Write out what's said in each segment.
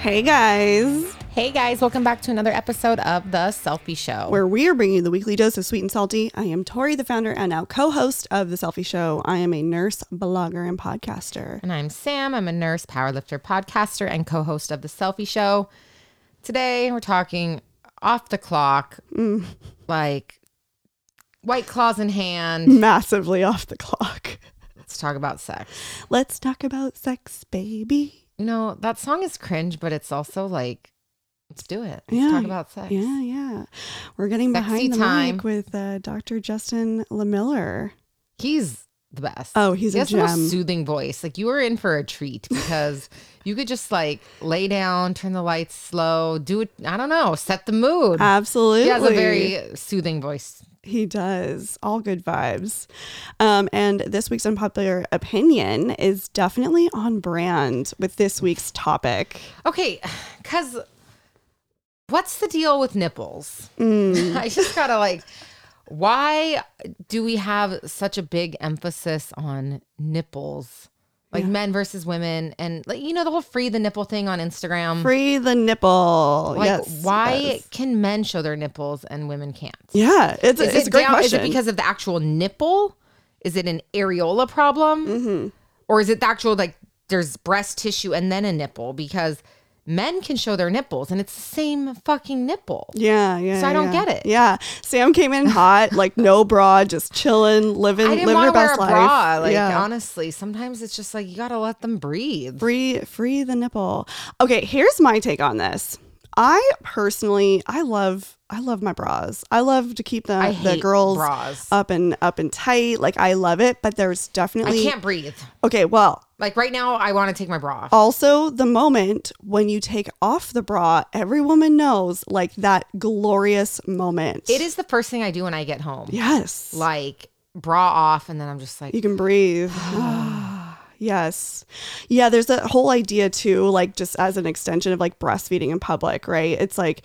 Hey guys, Hey guys, welcome back to another episode of The Cellfie Show. where we are bringing you the weekly dose of sweet and salty. I am Tori, the founder and now co-host of the Cellfie Show. I am a nurse, blogger, and podcaster. and I'm Sam. I'm a nurse, powerlifter, podcaster, and co host of The Cellfie Show. Today, we're talking off the clock, mm. like white claws in hand. Massively off the clock. Let's talk about sex. Let's talk about sex, baby. Know, that song is cringe, but it's also like, let's do it. Let's Yeah, talk about sex. Yeah, yeah. We're getting Sexy behind the time. mic with uh, Dr. Justin Lehmiller. He's the best. Oh, he's he a has the most gem. soothing voice. Like you were in for a treat because you could just like lay down, turn the lights slow, do it. I don't know, set the mood. Absolutely. he has a very soothing voice. He does. All good vibes. Um, and this week's unpopular opinion is definitely on brand with this week's topic. Okay, because what's the deal with nipples? Mm. I just gotta like, why do we have such a big emphasis on nipples? Like men versus women, and like you know the whole free the nipple thing on Instagram. Free the nipple. like, yes. why yes. can men show their nipples and women can't? Yeah, it's, Is it's it a great down- question. Is it because of the actual nipple? Is it an areola problem? Mm-hmm. Or is it the actual, like, there's breast tissue and then a nipple? Because men can show their nipples and it's the same fucking nipple. yeah, yeah. So I don't yeah. get it. Yeah, Sam came in hot, like no bra, just chilling, living, I didn't living her best life. bra. Like, yeah. honestly, sometimes it's just like you got to let them breathe. free free the nipple okay here's my take on this i personally i love i love my bras i love to keep the the girls bras. up and up and tight like i love it but there's definitely I can't breathe. okay well Like, right now, I want to take my bra off. also the moment when you take off the bra every woman knows like that glorious moment It is the first thing I do when I get home. yes Like, bra off, and then I'm just like, you can breathe yes. Yeah there's that whole idea too like just as an extension of like breastfeeding in public right? It's like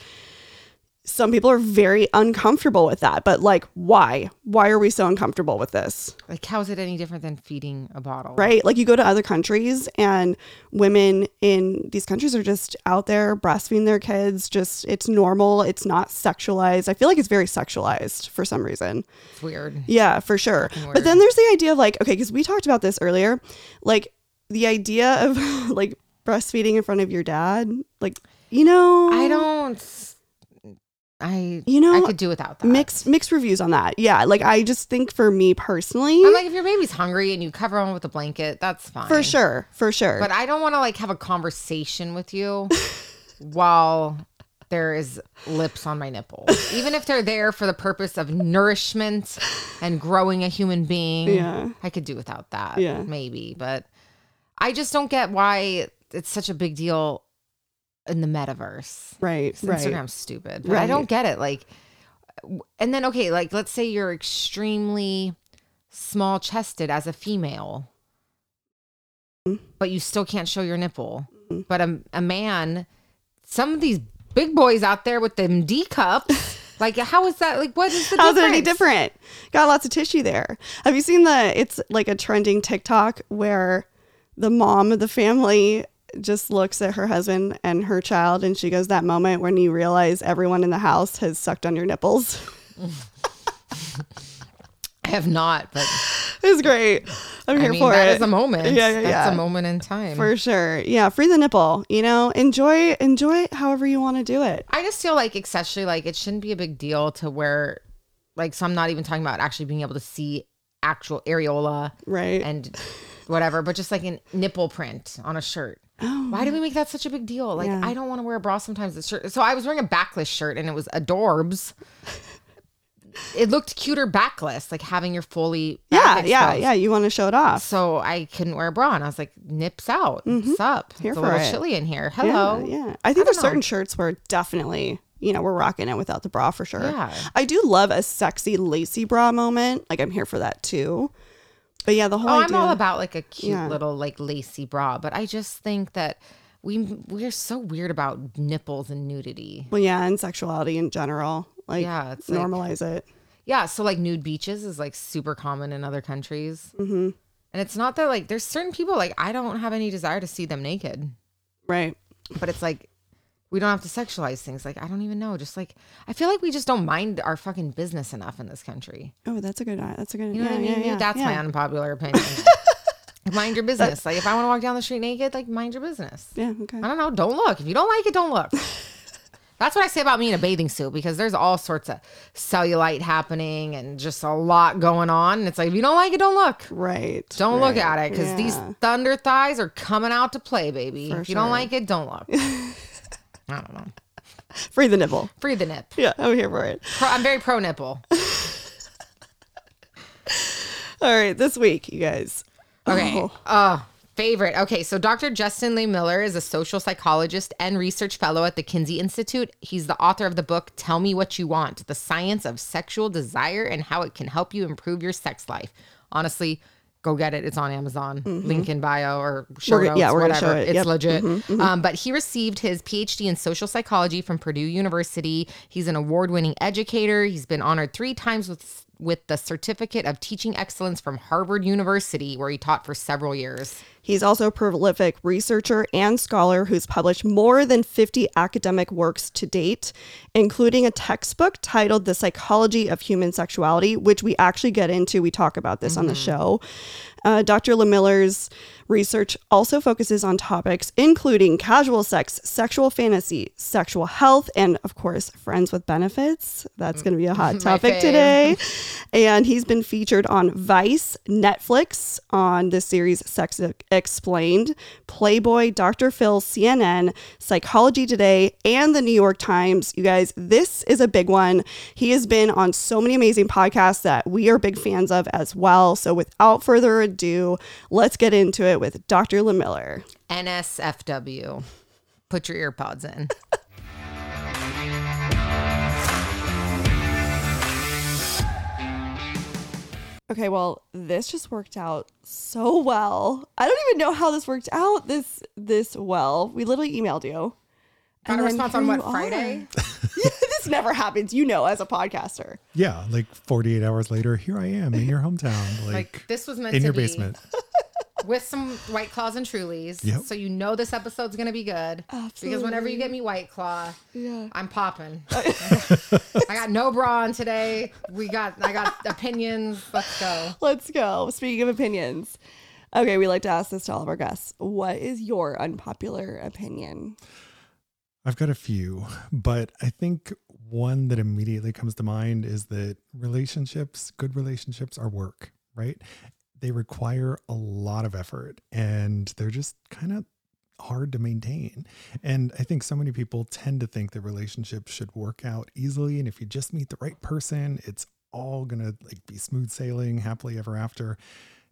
some people are very uncomfortable with that but like why why are we so uncomfortable with this like, how is it any different than feeding a bottle? right like you go to other countries and women in these countries are just out there breastfeeding their kids just it's normal it's not sexualized i feel like it's very sexualized for some reason It's weird. yeah, for sure. But then there's the idea of like, okay, because we talked about this earlier, like the idea of like breastfeeding in front of your dad, like, you know, I don't. I You know, I could do without that. mixed mixed reviews on that. Yeah, like I just think for me personally, I'm like, if your baby's hungry and you cover them with a blanket, that's fine. for sure, for sure. But I don't want to like have a conversation with you while there is lips on my nipples. Even if they're there for the purpose of nourishment and growing a human being, Yeah. I could do without that. Yeah. Maybe. But I just don't get why it's such a big deal in the metaverse. right, right. Instagram's stupid. But I don't get it. Like, and then okay, like let's say you're extremely small chested as a female, Mm. but you still can't show your nipple. Mm-hmm. But a, a man, some of these big boys out there with them D cups, like how is that? Like, what is the How's it any different? Got lots of tissue there. Have you seen the? It's like a trending TikTok where the mom of the family just looks at her husband and her child, and she goes, "That moment when you realize everyone in the house has sucked on your nipples." I have not, but it's great. I'm I here mean for that it. is a moment. Yeah, yeah, That's yeah. a moment in time. for sure. Yeah, free the nipple. You know, enjoy enjoy it however you want to do it. I just feel like especially like it shouldn't be a big deal to where like so I'm not even talking about actually being able to see actual areola Right. and whatever, but just like a nipple print on a shirt. Why do we make that such a big deal? Like Oh, Yeah. I don't want to wear a bra sometimes. Shirt. So I was wearing a backless shirt and it was adorbs. it looked cuter backless, like having your fully yeah, back yeah, exposed. yeah. You want to show it off. So I couldn't wear a bra, and I was like, "Nips out, what's up? Mm-hmm. Here it's a for little it. chilly in here. Hello, Yeah, I think there's certain shirts where definitely, you know, we're rocking it without the bra for sure. Yeah. I do love a sexy lacy bra moment. Like I'm here for that too. But yeah, the whole Oh, idea. I'm all about like a cute Yeah. little like lacy bra, but I just think that we we're so weird about nipples and nudity. well, yeah, and sexuality in general. Like, Yeah, it's like- normalize it. Yeah, so like nude beaches is like super common in other countries. Mm-hmm. And it's not that like there's certain people like I don't have any desire to see them naked. Right. but it's like we don't have to sexualize things. Like I don't even know. Just like I feel like we just don't mind our fucking business enough in this country. Oh, that's a good. Uh, that's a good. You know yeah, what I mean? Yeah, yeah, That's my unpopular opinion. mind your business. Like if I want to walk down the street naked, like mind your business. Yeah. Okay. I don't know. Don't look. If you don't like it, don't look. That's what I say about me in a bathing suit because there's all sorts of cellulite happening and just a lot going on. And it's like, if you don't like it, don't look. Right. Don't look at it because these thunder thighs are coming out to play, baby. For if you don't like it, don't look. I don't know. free the nipple. Free the nip. Yeah, I'm here for it. Pro, I'm very pro nipple. All right, this week, you guys. Okay. Oh. Oh, favorite. Okay, so Dr. Justin Lehmiller is a social psychologist and research fellow at the Kinsey Institute. He's the author of the book Tell Me What You Want: The Science of Sexual Desire and How It Can Help You Improve Your Sex Life. Honestly, go get it. It's on Amazon. Link in bio or show Mm-hmm. We're notes, yeah, we're whatever. show it. It's Yep. legit. Um, but he received his PhD in social psychology from Purdue University. He's an award-winning educator. He's been honored three times with with the certificate of teaching excellence from Harvard University, where he taught for several years. He's also a prolific researcher and scholar who's published more than 50 academic works to date, including a textbook titled The Psychology of Human Sexuality, which we actually get into. We talk about this on the mm-hmm. show. Uh, Dr. Lehmiller's research also focuses on topics including casual sex, sexual fantasy, sexual health, and of course, friends with benefits. That's going to be a hot topic today. And he's been featured on Vice, Netflix on the series Sex Explained, Playboy, Dr. Phil, CNN, Psychology Today, and the New York Times. You guys, this is a big one. He has been on so many amazing podcasts that we are big fans of as well. So without further ado, let's get into it with Dr. Lehmiller. NSFW. Put your ear pods in. Okay, well, this just worked out so well. I don't even know how this worked out this this well. We literally emailed you. Got And a response on what. Friday? this never happens, you know, as a podcaster. Yeah, like 48 hours later, here I am in your hometown, like, Like this was meant in to your be basement. with some White Claws and Trulies, Yep. so you know this episode's gonna be good. Because whenever you get me White Claw, Yeah. I'm popping. I got no bra on today. We got I got opinions. Let's go. Let's go. Speaking of opinions. Okay, we like to ask this to all of our guests. What is your unpopular opinion? I've got a few, but I think one that immediately comes to mind is that relationships, good relationships, are work, right? They require a lot of effort and they're just kind of hard to maintain. And I think so many people tend to think that relationships should work out easily. And if you just meet the right person, it's all going to like be smooth sailing, happily ever after.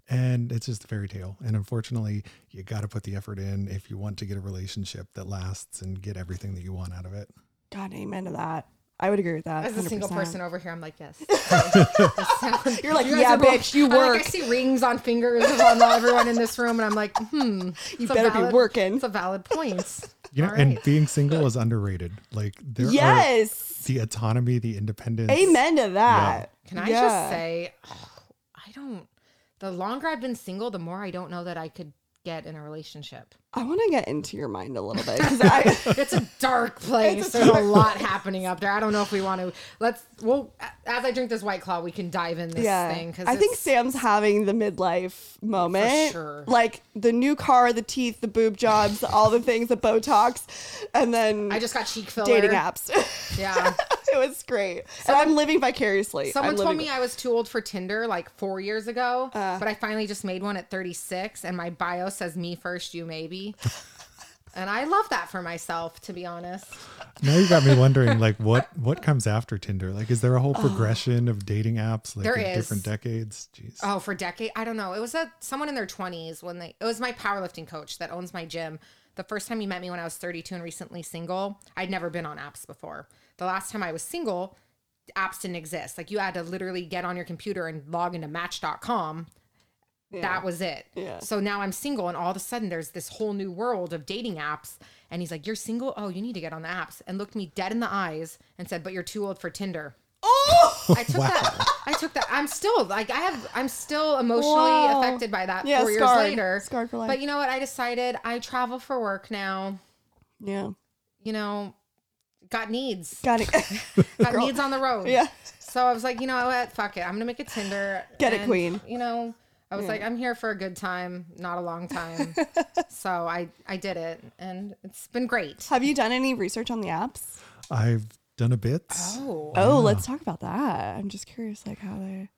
And it's just a fairy tale. And unfortunately, you got to put the effort in if you want to get a relationship that lasts and get everything that you want out of it. God, amen to that. I would agree with that. As a single 100%. person over here, I'm like, yes. You're like, guys yeah, bitch, you I'm like, work. I see rings on fingers on everyone in this room, and I'm like, hmm. You it's a better be working. It's a valid point. You know, All and being single is underrated. Like there are yes. the autonomy, the independence. Amen to that. Can I Yeah. just say, I don't. The longer I've been single, the more I don't know that I could get in a relationship. I want to get into your mind a little bit because. It's a dark place. A There's a dark lot happening up there. I don't know if we want to. Let's. Well, as I drink this white claw, we can dive in this yeah, thing because I think Sam's having the midlife moment. sure. Like the new car, the teeth, the boob jobs, all the things, the Botox, and then I just got cheek filler. dating apps. Yeah. it was great, and I'm living vicariously. Someone told me I was too old for Tinder like four years ago, Uh. but I finally just made one at 36, and my bio says "me first, you maybe," and I love that for myself, to be honest. Now you got me wondering, like, what what comes after Tinder? Like, is there a whole progression of dating apps, like There in is. different decades? Jeez. Oh, for decade, I don't know. It was a someone in their 20s when they. It was my powerlifting coach that owns my gym. The first time he met me when I was 32 and recently single, I'd never been on apps before. The last time I was single, apps didn't exist. Like you had to literally get on your computer and log into Match.com that was it. Yeah. So now I'm single, and all of a sudden there's this whole new world of dating apps. And he's like, "You're single? Oh, you need to get on the apps." And looked me dead in the eyes and said, "But you're too old for Tinder." Oh, I took that. I took that. I'm still like I have. I'm still emotionally Wow. affected by that Yeah, four years scarred. later. Scarred for life. But you know what? I decided I travel for work now. Yeah. you know, got needs, Got it. got Girl. needs on the road. yeah. So I was like, you know what? Fuck it. I'm gonna make a Tinder. Get it, queen. You know, I was like, I'm here for a good time, not a long time. so I I did it, and it's been great. Have you done any research on the apps? I've done a bit. Oh, Oh, let's talk about that. I'm just curious, like how they.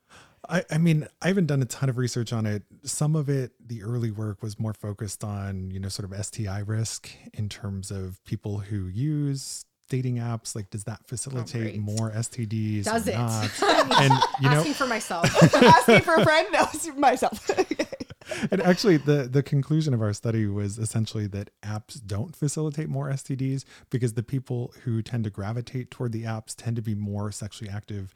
I, I mean, I haven't done a ton of research on it. Some of it, the early work was more focused on, you know, sort of STI risk in terms of people who use dating apps. Like, does that facilitate great. more STDs? does or it? not? and you know, Asking for myself. Asking for a friend? No, myself. and actually the the conclusion of our study was essentially that apps don't facilitate more STDs because the people who tend to gravitate toward the apps tend to be more sexually active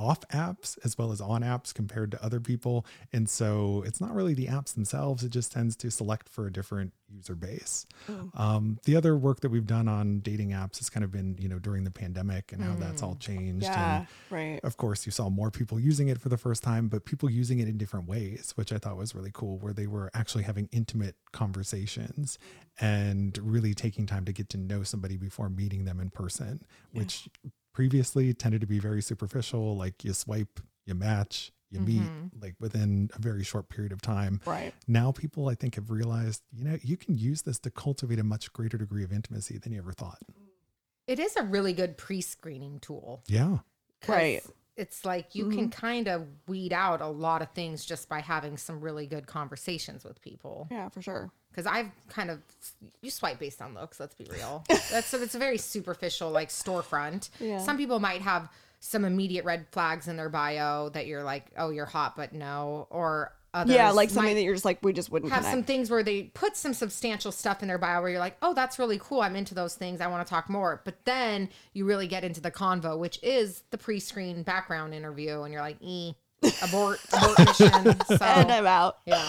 off apps as well as on apps compared to other people. And so it's not really the apps themselves. It just tends to select for a different user base. Um, the other work that we've done on dating apps has kind of been you know during the pandemic and how that's all changed. Yeah, and right. of course, you saw more people using it for the first time, but people using it in different ways, which I thought was really cool, where they were actually having intimate conversations and really taking time to get to know somebody before meeting them in person, which previously tended to be very superficial. Like you swipe, you match, you meet, mm-hmm. like within a very short period of time. Right. Now, people I think have realized, you know, you can use this to cultivate a much greater degree of intimacy than you ever thought. it is a really good pre-screening tool. yeah Right. It's like you can mm-hmm. kind of weed out a lot of things just by having some really good conversations with people. Yeah, for sure. Because I've kind of you swipe based on looks. Let's be real. That's it's a very superficial like storefront. Yeah. Some people might have some immediate red flags in their bio that you're like, oh, you're hot, but no, or others yeah, like something that you're just like, we just wouldn't have connect. some things where they put some substantial stuff in their bio where you're like, oh, that's really cool. I'm into those things. I want to talk more. But then you really get into the convo, which is the pre-screen background interview, and you're like, e abort, abort mission. So and I'm out. yeah,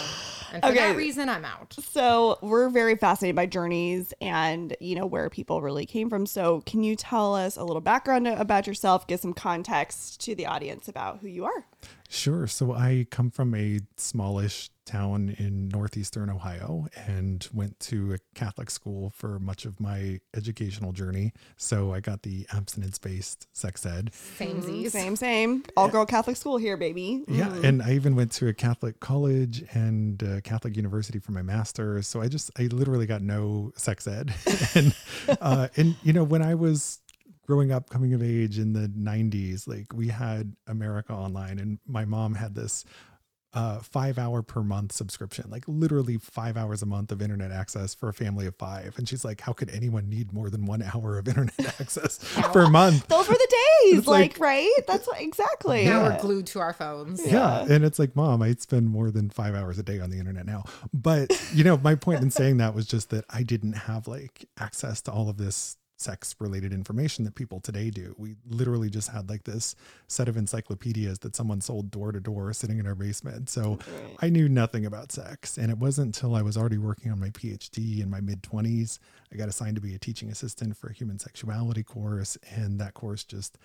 and for Okay. that reason, I'm out. So we're very fascinated by journeys and you know where people really came from. So can you tell us a little background about yourself, give some context to the audience about who you are? Sure. So I come from a smallish town in northeastern Ohio and went to a Catholic school for much of my educational journey. So I got the abstinence based sex ed. Same Z's. Same, same. All girl Catholic school here, baby. Yeah. And I even went to a Catholic college and a Catholic university for my master's. So I just, I literally got no sex ed. and, uh, and, you know, when I was growing up, coming of age in the 90s, like we had America Online, and my mom had this uh, five hour per month subscription, like literally five hours a month of internet access for a family of five. And she's like, how could anyone need more than one hour of internet access per month? Those were the days, like, like- right? That's what, exactly. Now we're glued to our phones. Yeah. And it's like, mom, I spend more than five hours a day on the internet now. But, you know, my point in saying that was just that I didn't have like access to all of this sex related information that people today do. We literally just had like this set of encyclopedias that someone sold door to door sitting in our basement. So I knew nothing about sex. And it wasn't until I was already working on my PhD in my mid 20s, I got assigned to be a teaching assistant for a human sexuality course. And that course just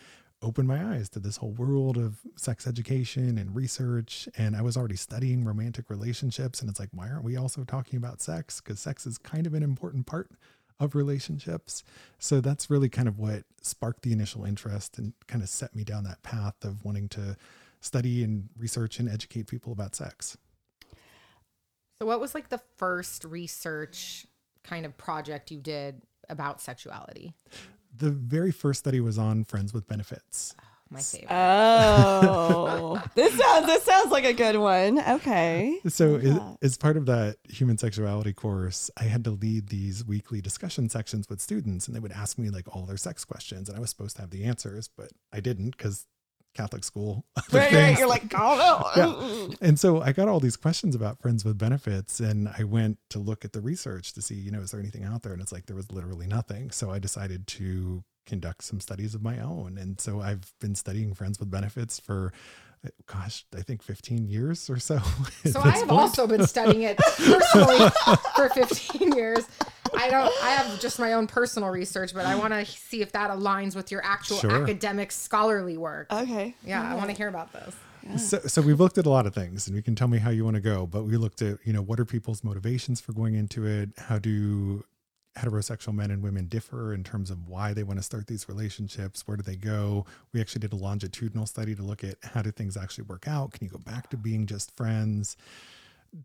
opened my eyes to this whole world of sex education and research. And I was already studying romantic relationships. And it's like, why aren't we also talking about sex? Because sex is kind of an important part of relationships. So that's really kind of what sparked the initial interest and kind of set me down that path of wanting to study and research and educate people about sex. So, what was like the first research kind of project you did about sexuality? The very first study was on friends with benefits. Oh. My favorite. Oh, this sounds this sounds like a good one. Okay. So, as, as part of that human sexuality course, I had to lead these weekly discussion sections with students, and they would ask me like all their sex questions, and I was supposed to have the answers, but I didn't because Catholic school. Right, right. You're like, oh no. And so I got all these questions about friends with benefits, and I went to look at the research to see, you know, is there anything out there? And it's like there was literally nothing. So I decided to conduct some studies of my own. And so I've been studying friends with benefits for, uh, gosh, I think 15 years or so. So I have point. also been studying it personally for 15 years. I don't I have just my own personal research, but I want to see if that aligns with your actual Sure. academic scholarly work. Okay. yeah, I want to hear about this. So, so we've looked at a lot of things and you can tell me how you want to go, but we looked at, you know, what are people's motivations for going into it? How do heterosexual men and women differ in terms of why they want to start these relationships. Where do they go? We actually did a longitudinal study to look at how do things actually work out. Can you go back to being just friends?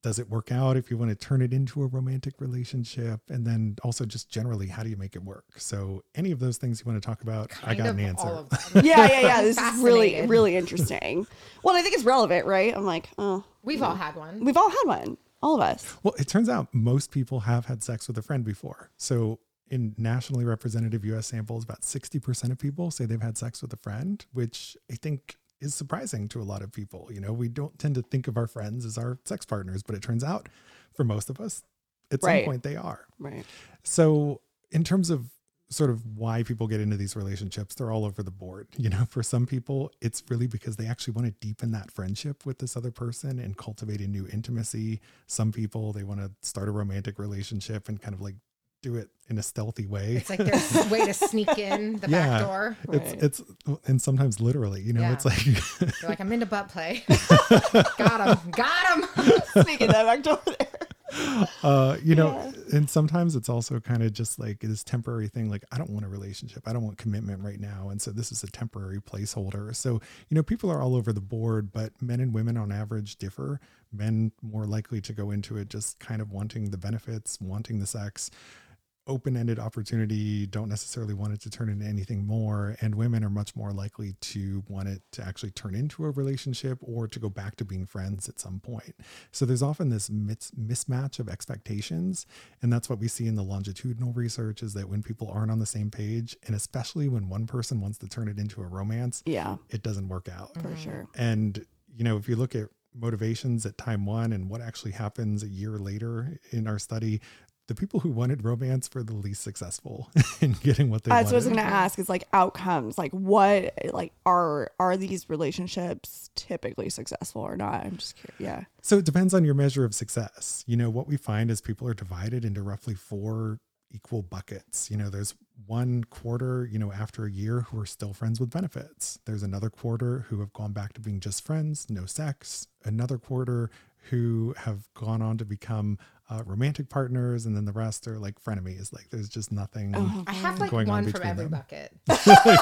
Does it work out if you want to turn it into a romantic relationship? And then also just generally, how do you make it work? So any of those things you want to talk about, I got an answer. all of them. yeah, yeah, yeah. This is really, really interesting. Well, I think it's relevant, right? I'm like, oh, We've all had one. we've all had one, all of us. Well, it turns out most people have had sex with a friend before. So, in nationally representative US samples, about 60% of people say they've had sex with a friend, which I think is surprising to a lot of people. You know, we don't tend to think of our friends as our sex partners, but it turns out for most of us, at Right. some point they are. Right. So, in terms of sort of why people get into these relationships, they're all over the board. You know, for some people, it's really because they actually want to deepen that friendship with this other person and cultivate a new intimacy. Some people, they want to start a romantic relationship and kind of like do it in a stealthy way. It's like there's a way to sneak in the Yeah. back door. Right. It's it's and sometimes literally, you know, Yeah. it's like You're like, I'm into butt play. got him. Got him. Speaking that back door there. uh you know and sometimes it's also kind of just like this temporary thing like i don't want a relationship. I don't want commitment right now. And so this is a temporary placeholder. So you know people are all over the board but men and women on average differ. Men more likely to go into it just kind of wanting the benefits wanting the sex open-ended opportunity don't necessarily want it to turn into anything more and women are much more likely to want it to actually turn into a relationship or to go back to being friends at some point. So there's often this mis- mismatch of expectations and that's what we see in the longitudinal research is that when people aren't on the same page and especially when one person wants to turn it into a romance Yeah, it doesn't work out. For sure. and, you know, if you look at motivations at time one and what actually happens a year later in our study, the people who wanted romance were the least successful in getting what they That's what I was gonna ask. Is like outcomes. Like what? Like are are these relationships typically successful or not? I'm just curious. Yeah. So it depends on your measure of success. You know, what we find is people are divided into roughly four equal buckets. You know, there's one quarter, you know, after a year who are still friends with benefits. There's another quarter who have gone back to being just friends, no sex. Another quarter who have gone on to become uh, romantic partners. And then the rest are like frenemies. Like there's just nothing. Oh, I have like Going on from between every them. bucket.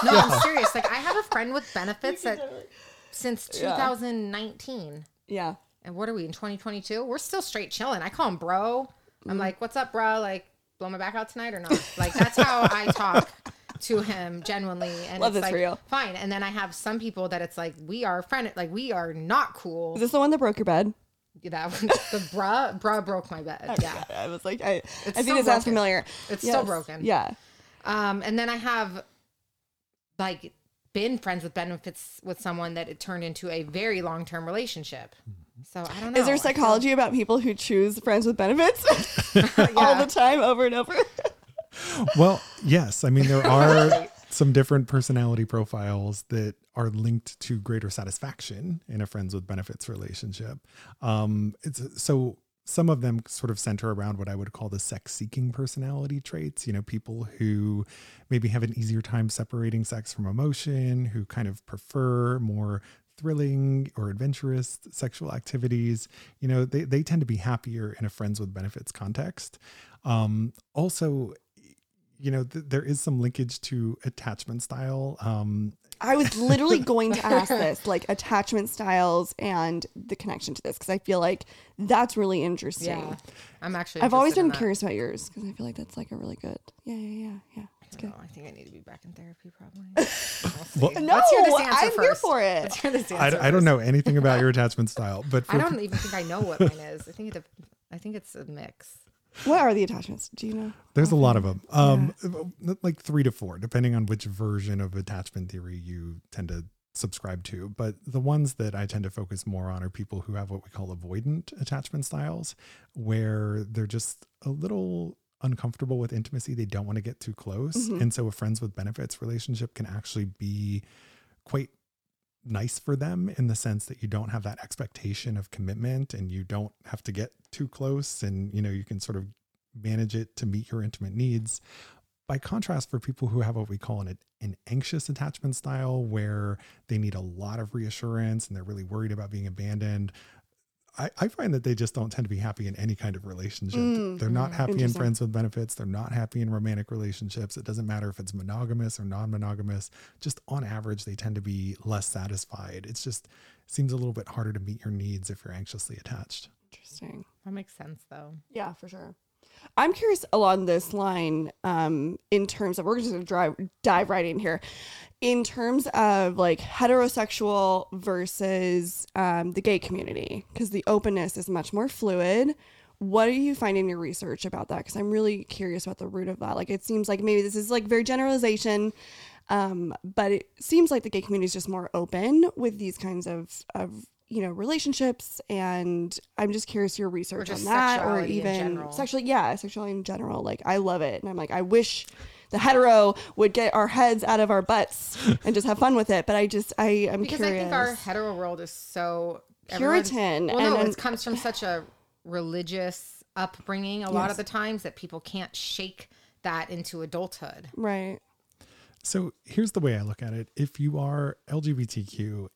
no, I'm serious. Like I have a friend with benefits that since 2019. Yeah. And what are we in 2022? We're still straight chilling. I call him bro. I'm like, what's up, bro? Like, blow my back out tonight or not? Like, that's how I talk to him genuinely. And Love it's this like, for you. fine. And then I have some people that it's like, we are friend, like, we are not cool. Is this the one that broke your bed? That one, the bra bruh broke my bed. Yeah. I was like, I, I It's think still it sounds familiar. It's still broken. Yeah. Um, and then I have like been friends with benefits with someone that it turned into a very long term relationship. So I don't know. Is there I feel- psychology about people who choose friends with benefits all the time, over and over? Well, yes. I mean, there are some different personality profiles that are linked to greater satisfaction in a friends with benefits relationship. Um, it's so some of them sort of center around what I would call the sex seeking personality traits. You know, people who maybe have an easier time separating sex from emotion, who kind of prefer more thrilling or adventurous sexual activities you know they, they tend to be happier in a friends with benefits context um also you know, th- there is some linkage to attachment style. Um, I was literally going to ask this, like attachment styles and the connection to this, because I feel like that's really interesting. Yeah. I'm actually. I've always interested in been that. curious about yours because I feel like that's like a really good. Yeah, yeah, yeah, yeah. It's I good. know, I think I need to be back in therapy probably. We'll. Well- No, Let's hear I'm here for it. Let's hear this I, I don't know anything about your attachment style, but for I don't even think I know what mine is. I think it. I think it's a mix. What are the attachments? Do you know? There's a lot of them. Um, like three to four, depending on which version of attachment theory you tend to subscribe to. But the ones that I tend to focus more on are people who have what we call avoidant attachment styles, where they're just a little uncomfortable with intimacy. They don't want to get too close. And so a friends with benefits relationship can actually be quite nice for them in the sense that you don't have that expectation of commitment and you don't have to get too close and you know you can sort of manage it to meet your intimate needs. By contrast for people who have what we call an, an anxious attachment style where they need a lot of reassurance and they're really worried about being abandoned I, I find that they just don't tend to be happy in any kind of relationship. Mm, they're not mm, happy in friends with benefits. They're not happy in romantic relationships. It doesn't matter if it's monogamous or non monogamous. Just on average, they tend to be less satisfied. It's just seems a little bit harder to meet your needs if you're anxiously attached. Interesting. That makes sense though. Yeah, for sure. I'm curious along this line, um, in terms of we're just gonna drive dive right in here. In terms of like heterosexual versus um, the gay community, because the openness is much more fluid. What do you find in your research about that? Because I'm really curious about the root of that. Like, it seems like maybe this is like very generalization, um, but it seems like the gay community is just more open with these kinds of of you know relationships. And I'm just curious your research on that, or even sexually, yeah, sexuality in general. Like, I love it, and I'm like, I wish the hetero would get our heads out of our butts and just have fun with it. But I just, I am Because curious. I think our hetero world is so Puritan, Well, and no, then- it comes from such a religious upbringing. A lot of the times that people can't shake that into adulthood. right. So here's the way I look at it. If you are LGBTQ,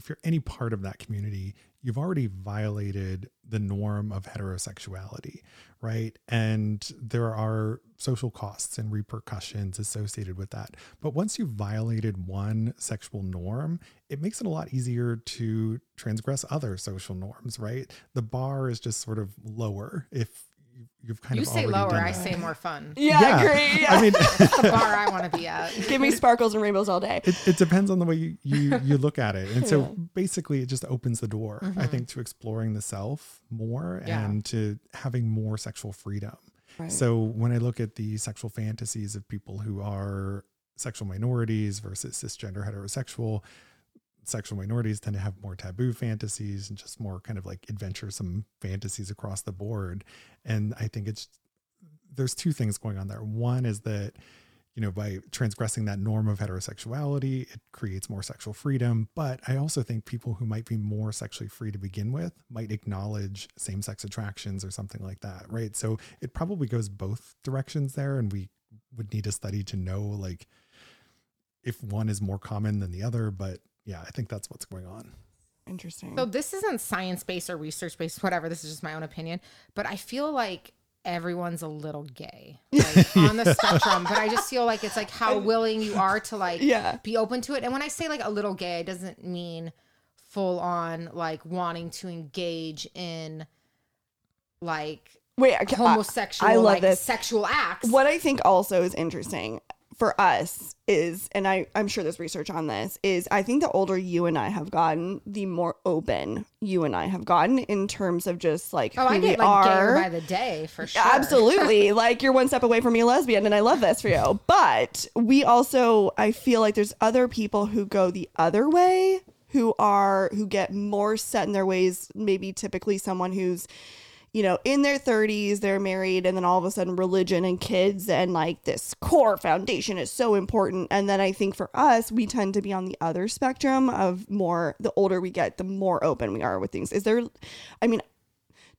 if you're any part of that community, you've already violated the norm of heterosexuality, right? And there are social costs and repercussions associated with that. But once you've violated one sexual norm, it makes it a lot easier to transgress other social norms, right? The bar is just sort of lower if you've kind you of say lower, done I say more fun. Yeah, I agree. Yeah. I mean, That's the bar I want to be at. Give me sparkles and rainbows all day. it, it depends on the way you, you, you look at it. And so Yeah. basically it just opens the door, I mm-hmm. think, to exploring the self more Yeah. and to having more sexual freedom. Right. So when I look at the sexual fantasies of people who are sexual minorities versus cisgender heterosexual, sexual minorities tend to have more taboo fantasies and just more kind of like adventuresome fantasies across the board. And I think it's there's two things going on there. One is that you know by transgressing that norm of heterosexuality, it creates more sexual freedom. But I also think people who might be more sexually free to begin with might acknowledge same-sex attractions or something like that, right? So it probably goes both directions there, and we would need a study to know like if one is more common than the other. But yeah, I think that's what's going on. Interesting. So this isn't science based or research based, whatever. This is just my own opinion. But I feel like everyone's a little gay like, on the spectrum. But I just feel like it's like how willing you are to like Yeah. be open to it. And when I say like a little gay, it doesn't mean full on like wanting to engage in like Wait, I, ca- I- homosexual I love like this. sexual acts. what I think also is interesting for us is, and I, I'm sure there's research on this, is I think the older you and I have gotten, the more open you and I have gotten in terms of just like Oh, who I we get like gayer are. by the day for sure. Absolutely. like you're one step away from being a lesbian, and I love this for you. But we also, I feel like there's other people who go the other way, who are, who get more set in their ways, maybe typically someone who's, you know, in their 30s, they're married, and then all of a sudden, religion and kids and like this core foundation is so important. And then I think for us, we tend to be on the other spectrum of more, the older we get, the more open we are with things. Is there, I mean,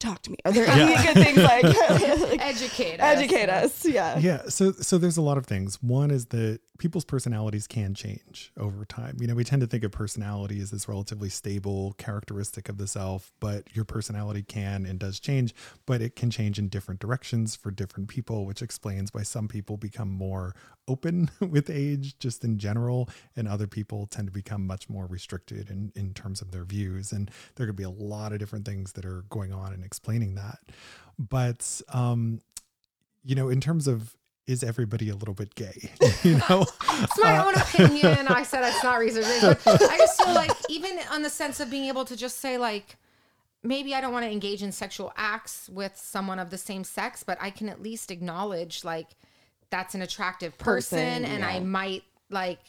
talk to me. Are there any good things like, like Educate us. educate us? Yeah. Yeah, so so there's a lot of things. One is that people's personalities can change over time. You know, we tend to think of personality as this relatively stable characteristic of the self, but your personality can and does change, but it can change in different directions for different people, which explains why some people become more open with age just in general and other people tend to become much more restricted in in terms of their views and there could be a lot of different things that are going on and explaining that. But um you know, in terms of is everybody a little bit gay? You know, It's my own opinion. I said it's not research, but I just feel like even on the sense of being able to just say like, maybe I don't want to engage in sexual acts with someone of the same sex, but I can at least acknowledge like that's an attractive person, Person, and yeah. I might like.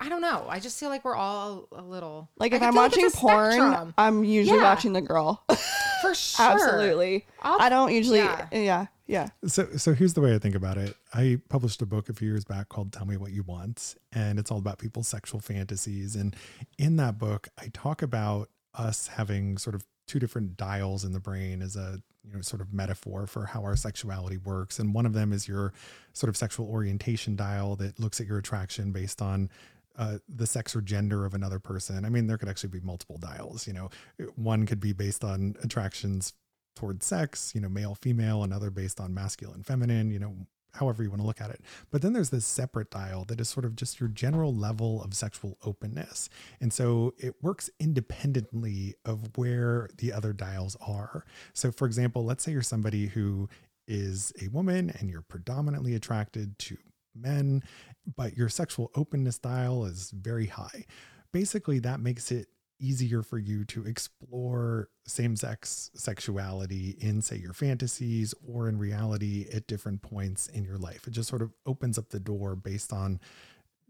I don't know. I just feel like we're all a little Like if I'm feel like watching porn, spectrum, I'm usually Yeah. watching the girl. for sure. Absolutely. I'll- I don't usually. yeah. Yeah. Yeah. so so here's the way I think about it. I published a book a few years back called Tell Me What You Want, and it's all about people's sexual fantasies. And in that book, I talk about us having sort of two different dials in the brain as a you know sort of metaphor for how our sexuality works. And one of them is your sort of sexual orientation dial that looks at your attraction based on uh, the sex or gender of another person. I mean, there could actually be multiple dials. You know, one could be based on attractions towards sex, you know, male, female, another based on masculine, feminine, you know, however you want to look at it. But then there's this separate dial that is sort of just your general level of sexual openness. And so it works independently of where the other dials are. So, for example, let's say you're somebody who is a woman and you're predominantly attracted to men, but your sexual openness dial is very high. Basically, that makes it easier for you to explore same sex sexuality in, say, your fantasies or in reality at different points in your life. It just sort of opens up the door based on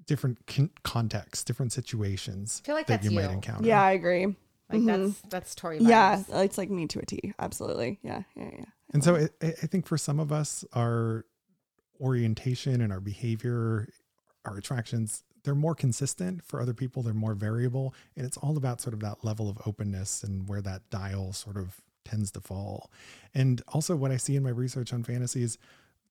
different con- contexts, different situations I feel like that you you. might encounter. Yeah, I agree. Like Mhm. that's that's Tori. Yeah, it's like me to a T. Absolutely. Yeah, yeah, yeah. And so I, I I think for some of us, our orientation and our behavior, our attractions, they're more consistent. For other people, they're more variable. And it's all about sort of that level of openness and where that dial sort of tends to fall. And also, what I see in my research on fantasies,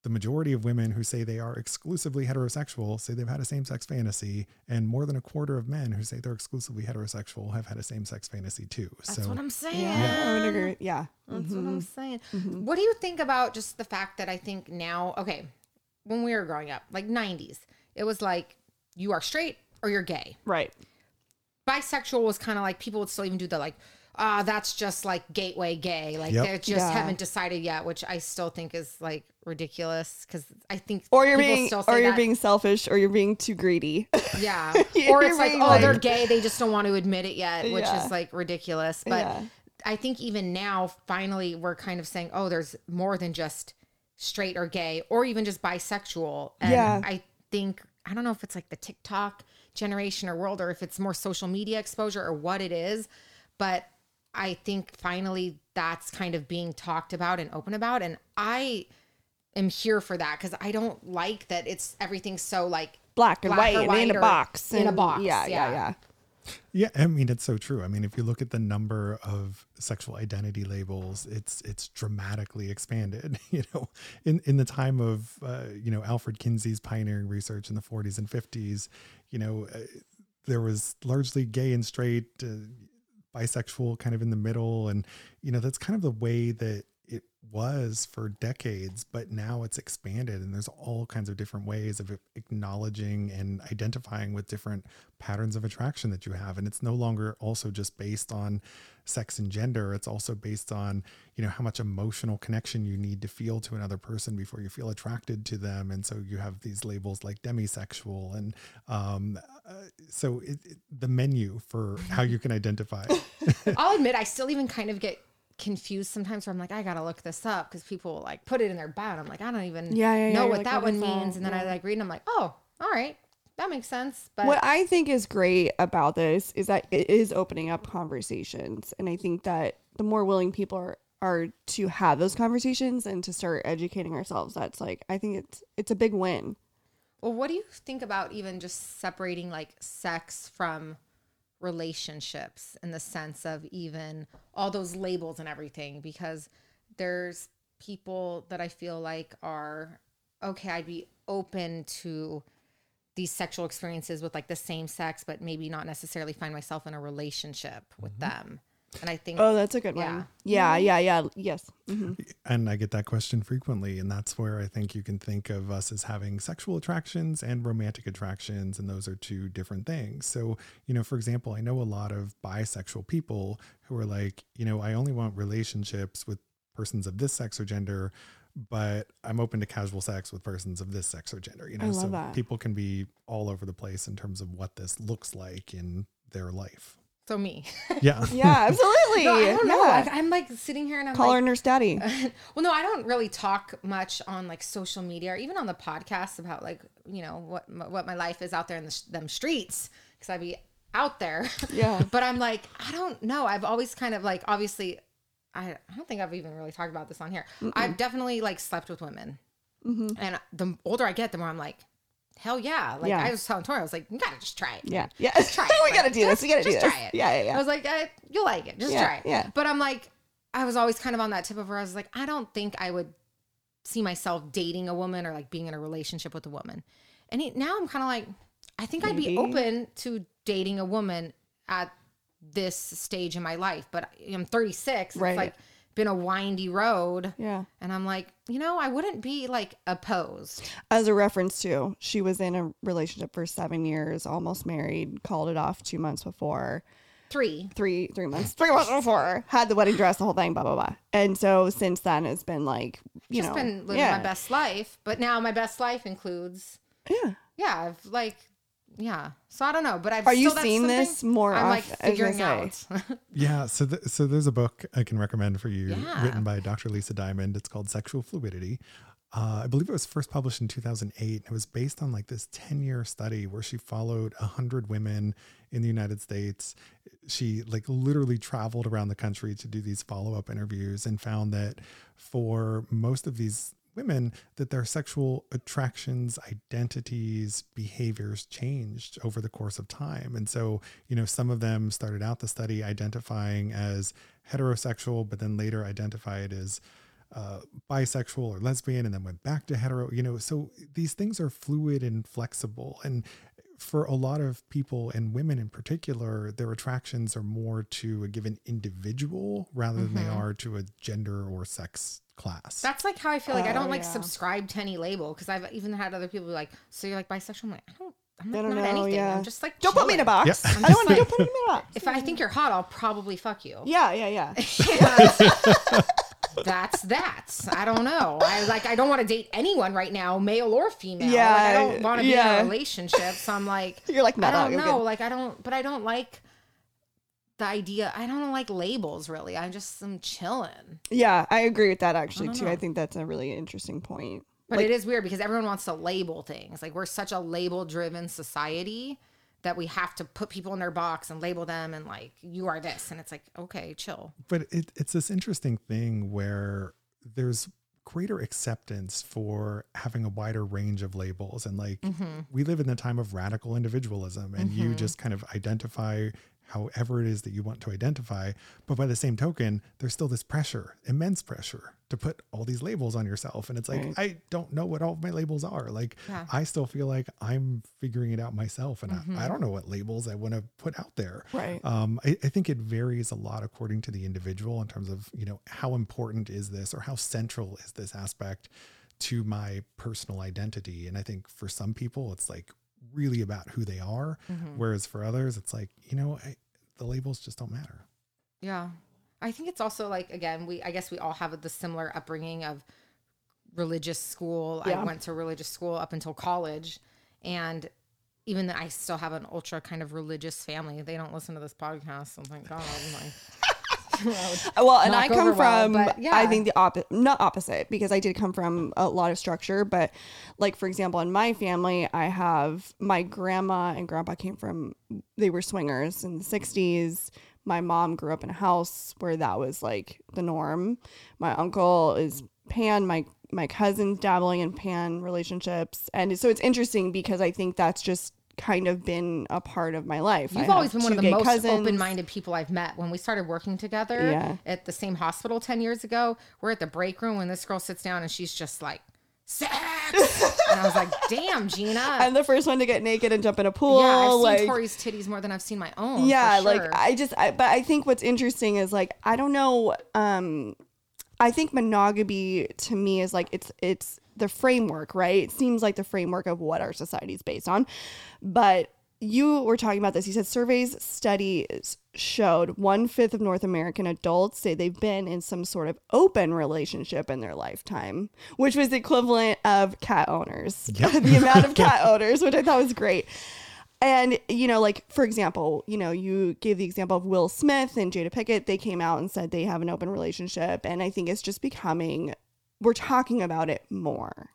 the majority of women who say they are exclusively heterosexual say they've had a same sex fantasy, and more than a quarter of men who say they're exclusively heterosexual have had a same sex fantasy too. That's so what I'm saying. Yeah, I would agree. Yeah. That's what Mhm. I'm saying. Mhm. What do you think about just the fact that I think now, okay, when we were growing up, like 90s, it was like you are straight or you're gay. Right. Bisexual was kind of like people would still even do the like, ah, that's just like gateway gay. Like Yep. they just Yeah. haven't decided yet, which I still think is like ridiculous because I think Or you're people being, still or you're that. being selfish, or you're being too greedy. yeah. You're or it's like, being oh, like- they're gay. They just don't want to admit it yet, which Yeah. is like ridiculous. But Yeah. I think even now, finally, we're kind of saying, oh, there's more than just straight or gay, or even just bisexual. And Yeah. I think I don't know if it's like the TikTok generation or world, or if it's more social media exposure or what it is, but I think finally that's kind of being talked about and open about, and I am here for that because I don't like that it's everything so like Black and Black white and in a box. in a box, Yeah, yeah. yeah, yeah. I mean it's so true. I mean, if you look at the number of sexual identity labels, it's it's dramatically expanded. You know, in in the time of uh, you know Alfred Kinsey's pioneering research in the 40s and 50s, you know, uh, there was largely gay and straight, uh, bisexual, kind of in the middle, and you know that's kind of the way that was for decades, but now it's expanded and there's all kinds of different ways of acknowledging and identifying with different patterns of attraction that you have. And it's no longer also just based on sex and gender. It's also based on, you know, how much emotional connection you need to feel to another person before you feel attracted to them. And so you have these labels like demisexual. And um, uh, so it, it, the menu for how you can identify. I'll admit I still even kind of get confused sometimes where I'm like, I gotta look this up because people will, like put it in their bio. I'm like, I don't even Yeah, yeah, yeah. know You're what like, that what one is that? means. And then I like read and I'm like, oh, all right, that makes sense. But what I think is great about this is that it is opening up conversations, and I think that the more willing people are are to have those conversations and to start educating ourselves, that's like I think it's it's a big win. well, what do you think about even just separating like sex from relationships in the sense of even all those labels and everything? Because there's people that I feel like are okay, I'd be open to these sexual experiences with like the same sex, but maybe not necessarily find myself in a relationship with mm-hmm. them. And I think Oh, that's a good Yeah. one. Yeah, yeah, yeah. Yes. hmm And I get that question frequently. And that's where I think you can think of us as having sexual attractions and romantic attractions. And those are two different things. So, you know, for example, I know a lot of bisexual people who are like, you know, I only want relationships with persons of this sex or gender, but I'm open to casual sex with persons of this sex or gender. You know, I love so that. people can be all over the place in terms of what this looks like in their life. So me. Yeah. Yeah, absolutely. no, I don't know. Yeah. Like, I'm like sitting here and I'm Call like, her nurse daddy. well, no, I don't really talk much on like social media or even on the podcast about like you know what my, what my life is out there in the, sh- them streets because I'd be out there. Yeah. but I'm like I don't know. I've always kind of like obviously I I don't think I've even really talked about this on here. I've definitely like slept with women, Mm-hmm. and the older I get, the more I'm like. Hell yeah! Like Yeah. I was telling Tori, I was like, "You gotta just try it." Yeah. Yeah. try it. we gotta Like, do this. We gotta do just this. try it. Yeah, yeah, yeah. I was like, eh, you'll like it. Just Yeah, try it. yeah. But I'm like, I was always kind of on that tip of where I was like, I don't think I would see myself dating a woman or like being in a relationship with a woman. And he, now I'm kind of like, I think I'd be open to dating a woman at this stage in my life, but I'm 36. Right. It's like been a windy road. Yeah. And I'm like, you know, I wouldn't be like opposed. As a reference to, she was in a relationship for seven years, almost married, called it off two months before, Three. three three months, three months before, had the wedding dress, the whole thing, blah blah blah. And so since then, it's been like you Just know, been living yeah, my best life. But now my best life includes, yeah. yeah, I've like, yeah. So I don't know, but I've Are you still, that's seeing this more? I'm like I figuring out. Yeah, so th- so there's a book I can recommend for you, Yeah. written by Dr. Lisa Diamond. It's called Sexual Fluidity. Uh, I believe it was first published in 2008. It was based on like this 10 year study where she followed 100 women in the United States. She like literally traveled around the country to do these follow up interviews and found that for most of these women that their sexual attractions identities behaviors changed over the course of time. And so you know some of them started out the study identifying as heterosexual but then later identified as uh, bisexual or lesbian and then went back to hetero you know. So these things are fluid and flexible. And for a lot of people and women in particular their attractions are more to a given individual rather than they mm-hmm. are to a gender or sex class That's like how I feel like I Oh, don't like yeah. subscribe to any label because I've even had other people be like, "So you're like bisexual?" I'm like, "I don't, I'm I don't not know, anything. yeah. I'm just like, Don't put me in a box. Yeah. I don't want to. Don't put me in a box. If I think you're hot, I'll probably fuck you. yeah, yeah, yeah. That's that. I don't know. I like. I don't want to date anyone right now, male or female. Yeah, like, I don't want to be yeah. in a relationship. So I'm like, You're like, I don't know. Like I don't, but I don't like the idea. I don't like labels really. I'm just am chilling. Yeah, I agree with that actually don't too. know. I think that's a really interesting point. But Like- it is weird because everyone wants to label things. Like we're such a label driven society that we have to put people in their box and label them and like you are this. And it's like okay, chill. but it, it's this interesting thing where there's greater acceptance for having a wider range of labels. And like mm-hmm. we live in the time of radical individualism and you mm-hmm. just kind of identify however it is that you want to identify. But by the same token there's still this pressure immense pressure to put all these labels on yourself. And it's like Right. i don't know what all of my labels are. Like Yeah. i still feel like i'm figuring it out myself. And I, I don't know what labels i want to put out there. Right. um, I, I think it varies a lot according to the individual in terms of you know how important is this or how central is this aspect to my personal identity. And i think for some people it's like really about who they are. Whereas for others it's like you know I, the labels just don't matter. Yeah. I think it's also like again, we I guess we all have the similar upbringing of religious school. Yeah. I went to religious school up until college and even though I still have an ultra kind of religious family. They don't listen to this podcast, so thank God. I'm like Well, and I come over well, from, yeah. I think the opposite, not opposite, because I did come from a lot of structure. But, like, for example, in my family, I have my grandma and grandpa came from, they were swingers in the 60s. My mom grew up in a house where that was like the norm. My uncle is pan, my my cousin's dabbling in pan relationships. And so it's interesting because I think that's just kind of been a part of my life. You've always been one of the most cousins. open-minded people I've met. When we started working together Yeah. at the same hospital 10 years ago, we're at the break room when this girl sits down and she's just like, sex. and I was like, damn, Gina. I'm the first one to get naked and jump in a pool. yeah, I've seen like, Tori's titties more than I've seen my own. yeah, for like. I just, I, but I think what's interesting is like I don't know. Um, I think monogamy to me is like it's it's the framework, right? It seems like the framework of what our society is based on, but you were talking about this. You said surveys studies showed one fifth of North American adults say they've been in some sort of open relationship in their lifetime, which was equivalent of cat owners. the amount of cat owners, which I thought was great. And, you know, like, for example, you know, you gave the example of Will Smith and Jada Pinkett. They came out and said they have an open relationship. And I think it's just becoming, we're talking about it more.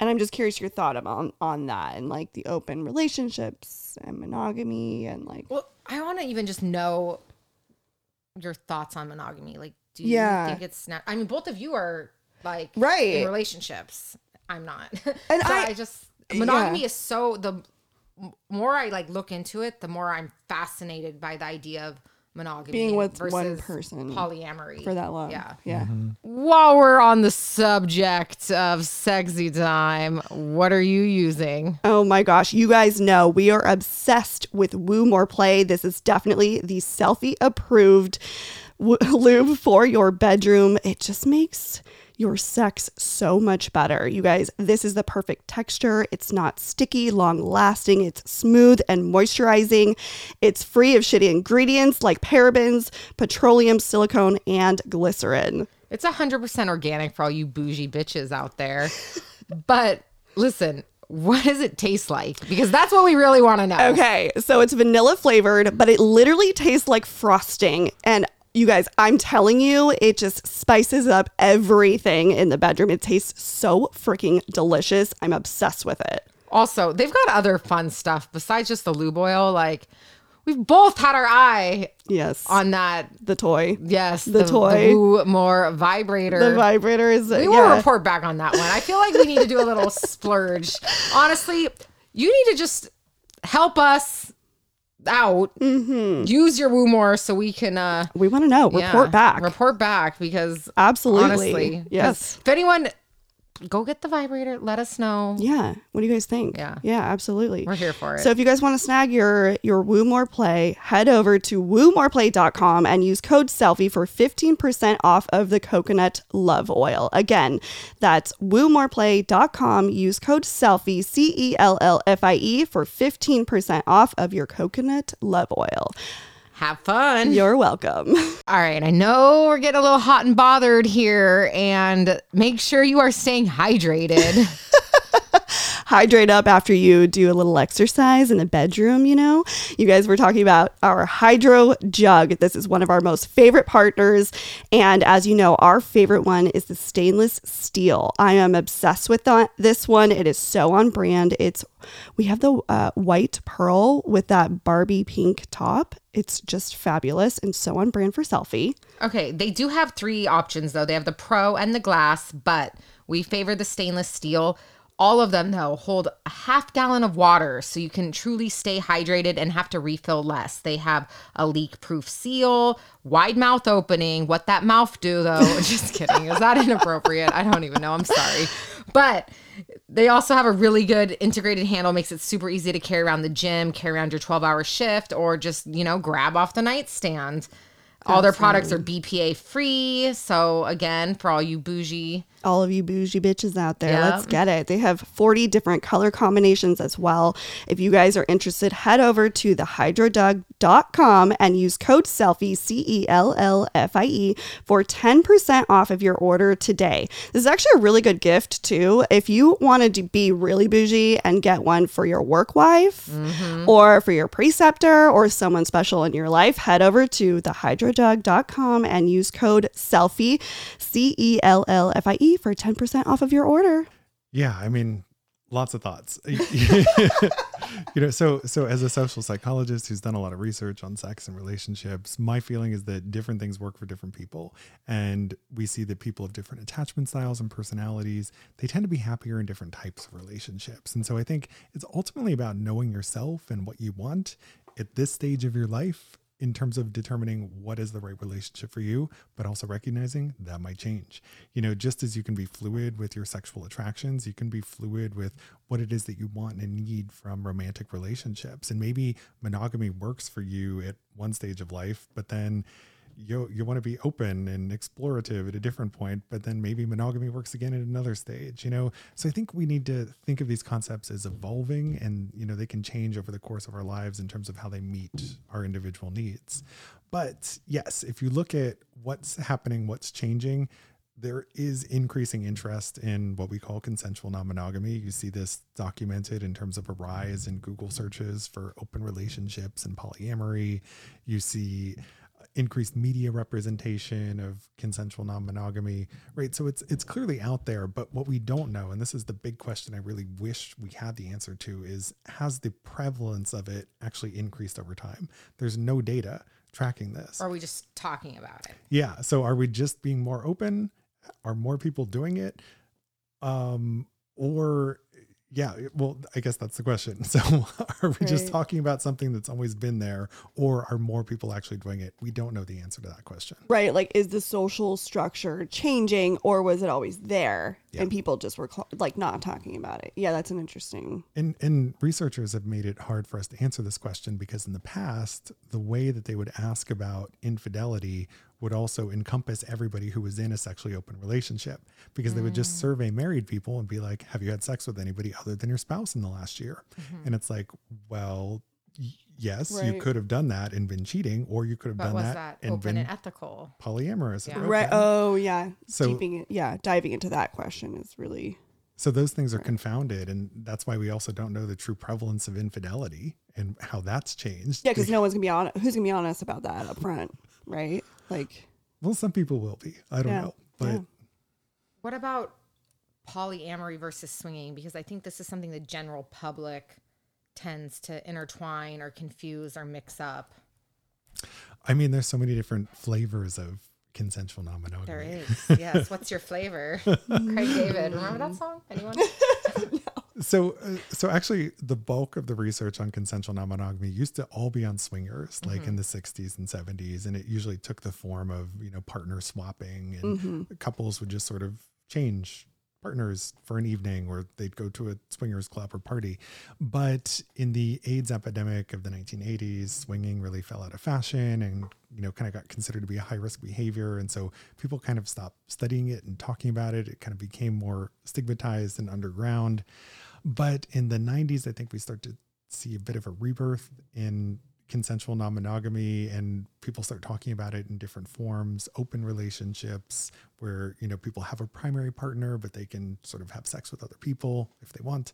And I'm just curious your thought about on that and like the open relationships and monogamy and like, well, I want to even just know your thoughts on monogamy. Like, do you Yeah. think it's not? I mean, both of you are like Right. in relationships. I'm not. And So I- I, just monogamy yeah. is so the more I like look into it, the more I'm fascinated by the idea of monogamy Being with versus one person polyamory for that long. Yeah. Yeah. Mm-hmm. While we're on the subject of sexy time, what are you using? Oh my gosh, you guys know we are obsessed with Woo More Play. This is definitely the Cellfie approved w- lube for your bedroom. It just makes your sex so much better. You guys, this is the perfect texture. It's not sticky, long lasting, it's smooth and moisturizing. It's free of shitty ingredients like parabens, petroleum, silicone, and glycerin. It's 100% organic for all you bougie bitches out there. but listen, what does it taste like? Because that's what we really want to know. Okay, so it's vanilla flavored, but it literally tastes like frosting. And you guys, I'm telling you, it just spices up everything in the bedroom. It tastes so freaking delicious. I'm obsessed with it. Also, they've got other fun stuff besides just the lube oil. Like, we've both had our eye Yes. on that. the toy. Yes, The toy. the more vibrator. The vibrator is we will yeah. report back on that one. I feel like we need to do a little splurge. Honestly, you need to just help us out. Mm-hmm. Use your Woo more so we can uh We want to know. yeah, Report back. Report back because Absolutely. honestly, Yes. If anyone go get the vibrator, let us know. Yeah. What do you guys think? Yeah. Yeah, absolutely. We're here for it. So if you guys want to snag your your Woo More Play, head over to woomoreplay.com and use code Cellfie for 15% off of the coconut love oil. Again, that's woomoreplay.com. Use code Cellfie C E L L F I E for 15% off of your coconut love oil. Have fun. You're welcome. All right, I know we're getting a little hot and bothered here, and make sure you are staying hydrated. hydrate up after you do a little exercise in the bedroom, you know? You guys were talking about our Hydro Jug. This is one of our most favorite partners. And as you know, our favorite one is the stainless steel. I am obsessed with that, this one. It is so on brand. It's we have the uh, white pearl with that Barbie pink top. It's just fabulous and so on brand for Cellfie. okay, they do have three options though. They have the pro and the glass, but we favor the stainless steel. All of them, though, hold a half gallon of water so you can truly stay hydrated and have to refill less. They have a leak proof seal, wide mouth opening. What that mouth do, though? Just kidding. Is that inappropriate? I don't even know. I'm sorry. But they also have a really good integrated handle, makes it super easy to carry around the gym, carry around your 12 hour shift, or just, you know, grab off the nightstand. All their products are BPA free. So, again, for all you bougie all of you bougie bitches out there. Yep. Let's get it. They have 40 different color combinations as well. If you guys are interested, head over to thehydrojug.com and use code Cellfie, C E L L F I E, for 10% off of your order today. This is actually a really good gift, too. If you wanted to be really bougie and get one for your work wife mm-hmm. or for your preceptor or someone special in your life, head over to thehydrojug.com and use code Cellfie, C E L L F I E, for 10% off of your order. Yeah, I mean, lots of thoughts. you know, so so as a social psychologist who's done a lot of research on sex and relationships, my feeling is that different things work for different people, and we see that people of different attachment styles and personalities, they tend to be happier in different types of relationships. And so I think it's ultimately about knowing yourself and what you want at this stage of your life in terms of determining what is the right relationship for you, but also recognizing that might change. You know, just as you can be fluid with your sexual attractions, you can be fluid with what it is that you want and need from romantic relationships. And maybe monogamy works for you at one stage of life, but then you you want to be open and explorative at a different point but then maybe monogamy works again at another stage you know so i think we need to think of these concepts as evolving and you know they can change over the course of our lives in terms of how they meet our individual needs but yes if you look at what's happening what's changing there is increasing interest in what we call consensual non-monogamy. You see this documented in terms of a rise in Google searches for open relationships and polyamory. You see increased media representation of consensual non-monogamy right? So it's it's clearly out there but what we don't know and this is the big question i really wish we had the answer to is has the prevalence of it actually increased over time? There's no data tracking this. Or are we just talking about it? yeah so are we just being more open? Are more people doing it? Um or yeah, well, I guess that's the question. So, are we just talking about something that's always been there, or are more people actually doing it? We don't know the answer to that question. Right. Like, is the social structure changing or was it always there Yeah. and people just were cl- like not talking about it? Yeah, that's an interesting. And, and researchers have made it hard for us to answer this question because in the past, the way that they would ask about infidelity would also encompass everybody who was in a sexually open relationship because they would just mm. survey married people and be like, Have you had sex with anybody other than your spouse in the last year? Mm-hmm. And it's like, Well, y- yes, you could have done that and been cheating, or you could have But done was that, that and open been and ethical? polyamorous. and Yeah. Right. Oh, yeah. So- Deeping. Yeah. Diving into that question is really. So those things are confounded, and that's why we also don't know the true prevalence of infidelity and how that's changed. Yeah, because no one's gonna be on. Who's gonna be honest about that up front, right? Like, well, some people will be. I don't Yeah, know, but yeah. What about polyamory versus swinging? Because I think this is something the general public tends to intertwine or confuse or mix up. I mean, there's so many different flavors of consensual non-monogamy. There is. Yes. What's your flavor? Craig David. Remember that song? Anyone? So, uh, so actually, the bulk of the research on consensual non-monogamy used to all be on swingers, like Mm-hmm. in the '60s and '70s, and it usually took the form of you know partner swapping, and Mm-hmm. couples would just sort of change partners for an evening, or they'd go to a swingers club or party. But in the AIDS epidemic of the 1980s, swinging really fell out of fashion, and you know kind of got considered to be a high risk behavior, and so people kind of stopped studying it and talking about it. It kind of became more stigmatized and underground. But in the 90s, I think we start to see a bit of a rebirth in consensual non monogamy, and people start talking about it in different forms open relationships where, you know, people have a primary partner, but they can sort of have sex with other people if they want.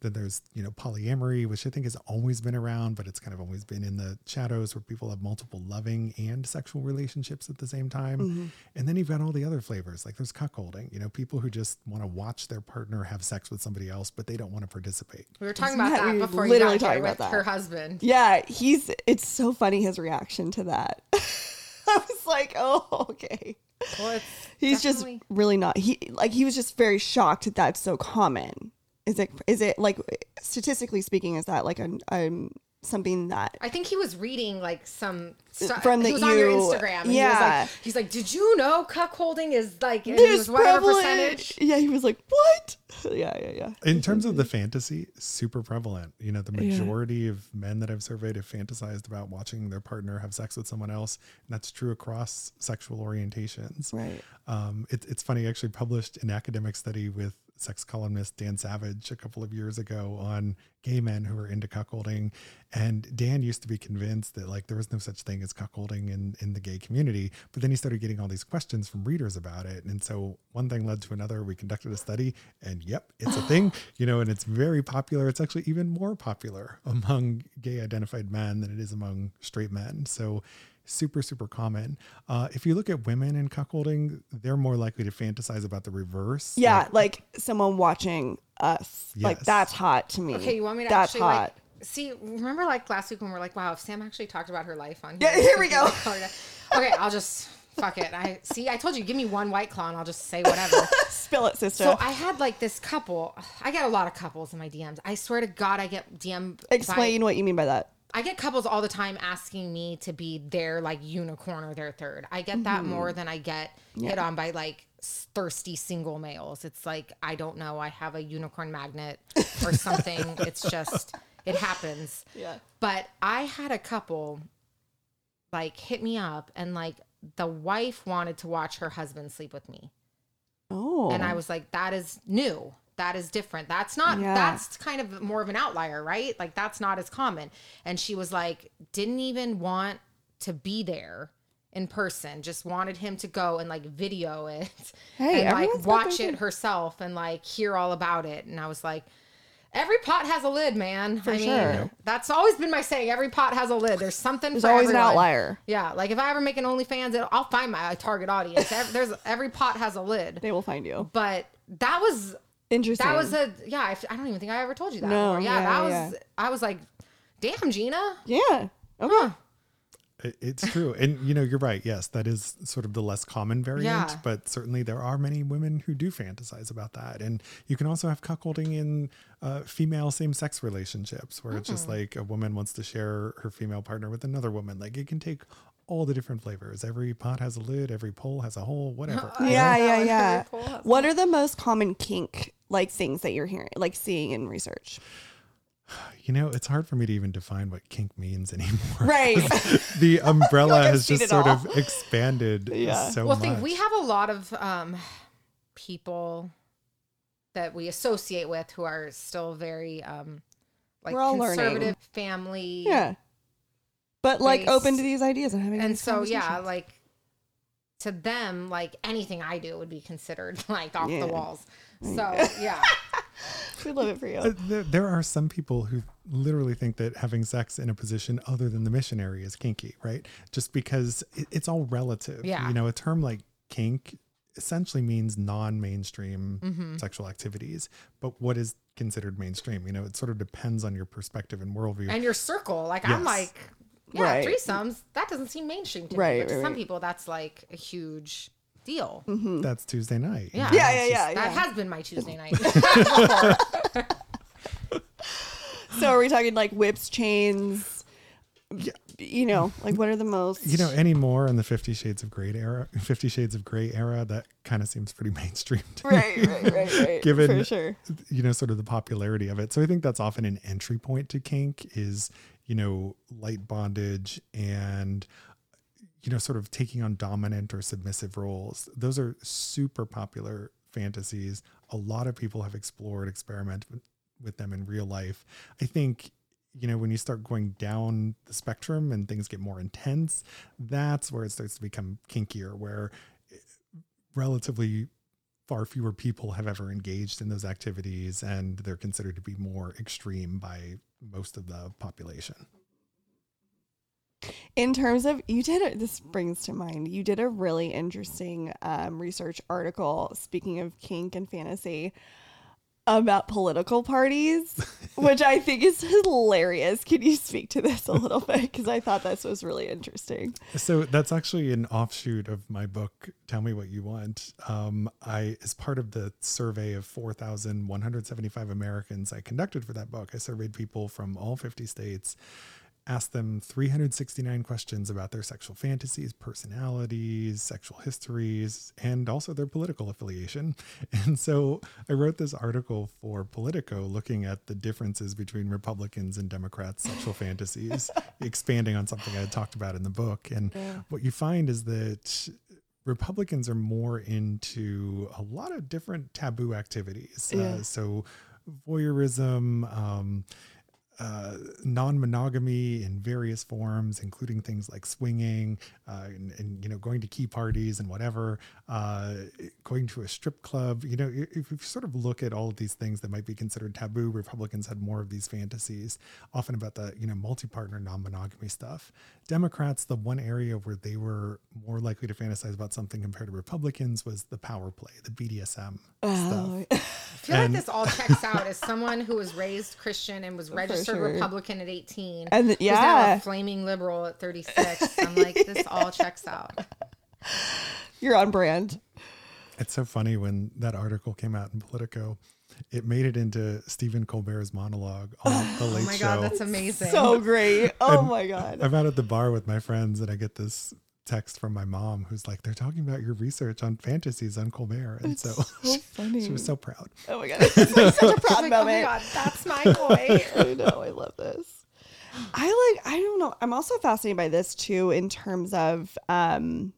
Then there's, you know, polyamory, which I think has always been around, but it's kind of always been in the shadows where people have multiple loving and sexual relationships at the same time. Mm-hmm. And then you've got all the other flavors, like there's cuckolding, you know, people who just want to watch their partner have sex with somebody else, but they don't want to participate. We were talking Isn't about that- that before literally you got talking here about with that. her husband. yeah, he's. It's so funny his reaction to that. I was like, oh, okay. Well, it's He's definitely- just really not. He like he was just very shocked that that's so common. Is it? Is it like statistically speaking? Is that like a um something that I think he was reading like some stuff From the he the was on your you- Instagram. And yeah. He was, like, he's like, Did you know cuckolding is like it this was whatever prevalent? percentage? Yeah, he was like, what? Yeah, yeah, yeah. In terms of the fantasy, super prevalent. You know, the majority of men that I've surveyed have fantasized about watching their partner have sex with someone else. And that's true across sexual orientations. Right. Um, it, it's funny, I actually published an academic study with sex columnist Dan Savage a couple of years ago on gay men who are into cuckolding. And Dan used to be convinced that like there was no such thing as cuckolding in, in the gay community. But then he started getting all these questions from readers about it. And so one thing led to another. We conducted a study and yep, it's a thing, you know, and it's very popular. It's actually even more popular among gay identified men than it is among straight men. So super super common uh, if you look at women in cuckolding they're more likely to fantasize about the reverse Yeah, like someone watching us. Like that's hot to me. Okay, you want me to That's actually hot. like see? Remember like last week when we are like, wow, if Sam actually talked about her life on Yeah, here, here we go. okay, I'll just fuck it. I see. I told you, give me one white claw and I'll just say whatever. Spill it, sister. So I had like this couple. I get a lot of couples in my DMs. I swear to God, I get DM. by- Explain what you mean by that. I get couples all the time asking me to be their like unicorn or their third. I get that mm-hmm. more than I get hit on by like thirsty single males. It's like I don't know. I have a unicorn magnet or something. it's just it happens. Yeah. But I had a couple like hit me up and like the wife wanted to watch her husband sleep with me. Oh. And I was like, that is new. That is different. That's not, Yeah. that's kind of more of an outlier, right? Like, that's not as common. And she was like, didn't even want to be there in person, just wanted him to go and like video it Hey, and like watch it herself and like hear all about it. And I was like, every pot has a lid, man. For I mean, sure. that's always been my saying. Every pot has a lid. There's something There's for always an outlier. Yeah, like if I ever make an OnlyFans, it- I'll find my target audience. Ev- There's every pot has a lid. They will find you. But that was Interesting. that was a yeah. I don't even think I ever told you that. No, before. yeah, yeah, that was. yeah. I was like, damn, Gina. yeah. Okay. Huh. It- It's true. And you know, you're right. Yes, that is sort of the less common variant, Yeah. but certainly there are many women who do fantasize about that. And you can also have cuckolding in uh, female same sex relationships where it's Hmm. just like a woman wants to share her female partner with another woman. Like it can take all the different flavors. Every pot has a lid, every pole has a hole, whatever. I Yeah, yeah, yeah. What are the most common kink like things that you're hearing, like seeing in research? You know, it's hard for me to even define what kink means anymore. Right. the umbrella I've has just sort all. of expanded Yeah. so well, much. think we have a lot of um, people that we associate with who are still very um, like We're all learning. conservative family. yeah. But like Based- open to these ideas and having and these so yeah, like to them, like anything I do would be considered like off Yeah. the walls. So yeah, we love it for you. Uh, there, there are some people who literally think that having sex in a position other than the missionary is kinky, right? Just because it, it's all relative. Yeah. You know, a term like kink essentially means non-mainstream Mm-hmm. sexual activities. But what is considered mainstream? You know, it sort of depends on your perspective and worldview. and your circle, like I'm like, yeah, Right. threesomes. That doesn't seem mainstream to Right, me, but to right, some right. people, that's like a huge deal. Mm-hmm. That's Tuesday night. you Yeah. Yeah, yeah, just- yeah, That has been my Tuesday night. So are we talking like whips, chains? You know, like what are the most? You know, anymore in the Fifty Shades of Grey era, Fifty Shades of Grey era, that kind of seems pretty mainstream to me. right, right, right, right. Given for sure. you know sort of the popularity of it so i think that's often an entry point to kink is you know light bondage and you know sort of taking on dominant or submissive roles. Those are super popular fantasies. A lot of people have explored experimented with- them in real life. I think you know when you start going down the spectrum and things get more intense that's where it starts to become kinkier where eh, relatively far fewer people have ever engaged in those activities and they're considered to be more extreme by most of the population. In terms of, you did this brings to mind, you did a really interesting um, research article, speaking of kink and fantasy, about political parties, which I think is hilarious. Can you speak to this a little bit? Because I thought this was really interesting. So that's actually an offshoot of my book, Tell Me What You Want. Um, I, as part of the survey of 4,175 Americans I conducted for that book, I surveyed people from all 50 states, asked them 369 questions about their sexual fantasies, personalities, sexual histories, and also their political affiliation. And so I wrote this article for Politico looking at the differences between Republicans and Democrats' sexual fantasies, expanding on something I had talked about in the book. And what you find is that Republicans are more into a lot of different taboo activities. Yeah. Uh, so voyeurism, um, uh, non-monogamy in various forms, including things like swinging uh, and, and you know going to key parties and whatever, uh, going to a strip club. You know, if you sort of look at all of these things that might be considered taboo, Republicans had more of these fantasies, often about the you know multi-partner non-monogamy stuff. Democrats, the one area where they were more likely to fantasize about something compared to Republicans was the power play, the BDSM Oh, stuff. I feel And- like this all checks out as someone who was raised Christian and was registered sure. Republican at 18. And th- who's now yeah. a flaming liberal at 36. I'm like, this all checks out. you're on brand. It's so funny when that article came out in Politico, it made it into Stephen Colbert's monologue on The Late Show. Oh my Show. God, that's amazing. So great. Oh my God. I'm out at the bar with my friends and I get this text from my mom who's like, they're talking about your research on fantasies on Colbert. And so, so funny. she was so proud. Oh my God. It's like such a proud I'm like, oh my. God, that's my boy. I know. I love this. I like, I don't know. I'm also fascinated by this too, in terms of um,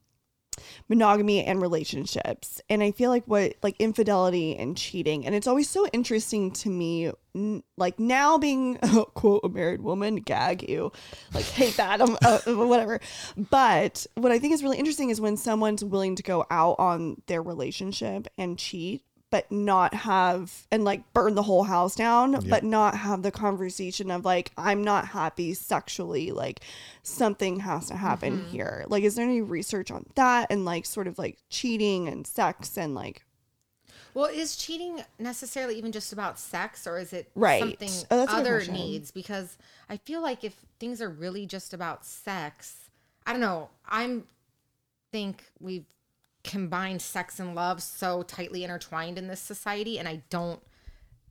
monogamy and relationships. And I feel like what, like infidelity and cheating. And it's always so interesting to me, n- like now being, quote, a married woman, gag you, like hate that, um, uh, whatever. But what I think is really interesting is when someone's willing to go out on their relationship and cheat but not have and like burn the whole house down but not have the conversation of like i'm not happy sexually like something has to happen mm-hmm. here like is there any research on that and like sort of like cheating and sex and like Well, is cheating necessarily even just about sex or is it Right. something Oh, that's a good other needs? Because I feel like if things are really just about sex, I don't know. I'm think we've combined sex and love so tightly intertwined in this society, and I don't.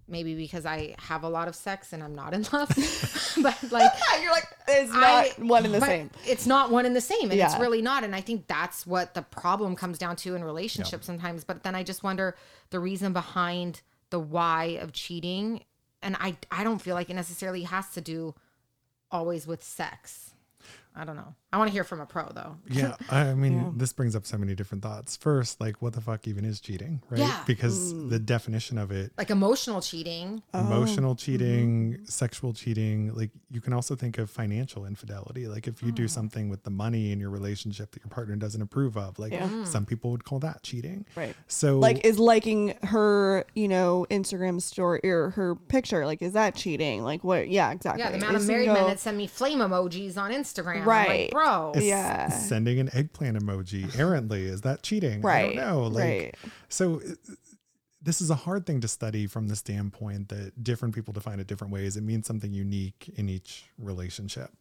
Maybe because I have a lot of sex and I'm not in love, but like You're like, it's not I- one in the same. It's not one in the same, and it's really not. And I think that's what the problem comes down to in relationships sometimes. But then I just wonder the reason behind the why of cheating, and I I don't feel like it necessarily has to do always with sex. I don't know. I want to hear from a pro though. Yeah, I mean, Yeah. this brings up so many different thoughts. First, like, what the fuck even is cheating, right? Yeah. Because the definition of it, Like emotional cheating. emotional Oh. cheating, Mm-hmm. sexual cheating, like, you can also think of financial infidelity. Like, if you do something with the money in your relationship that your partner doesn't approve of, like, Yeah. some people would call that cheating. Right. So, Like, is liking her, you know, Instagram story or her picture, like, is that cheating? Like, what? Yeah, exactly. Yeah, the amount of Is married go- men that send me flame emojis on Instagram. I'm Right. Like, bro. s- yeah. sending an eggplant emoji errantly, is that cheating? Right, I don't know. Like, right. So uh, this is a hard thing to study from the standpoint that different people define it different ways. It means something unique in each relationship.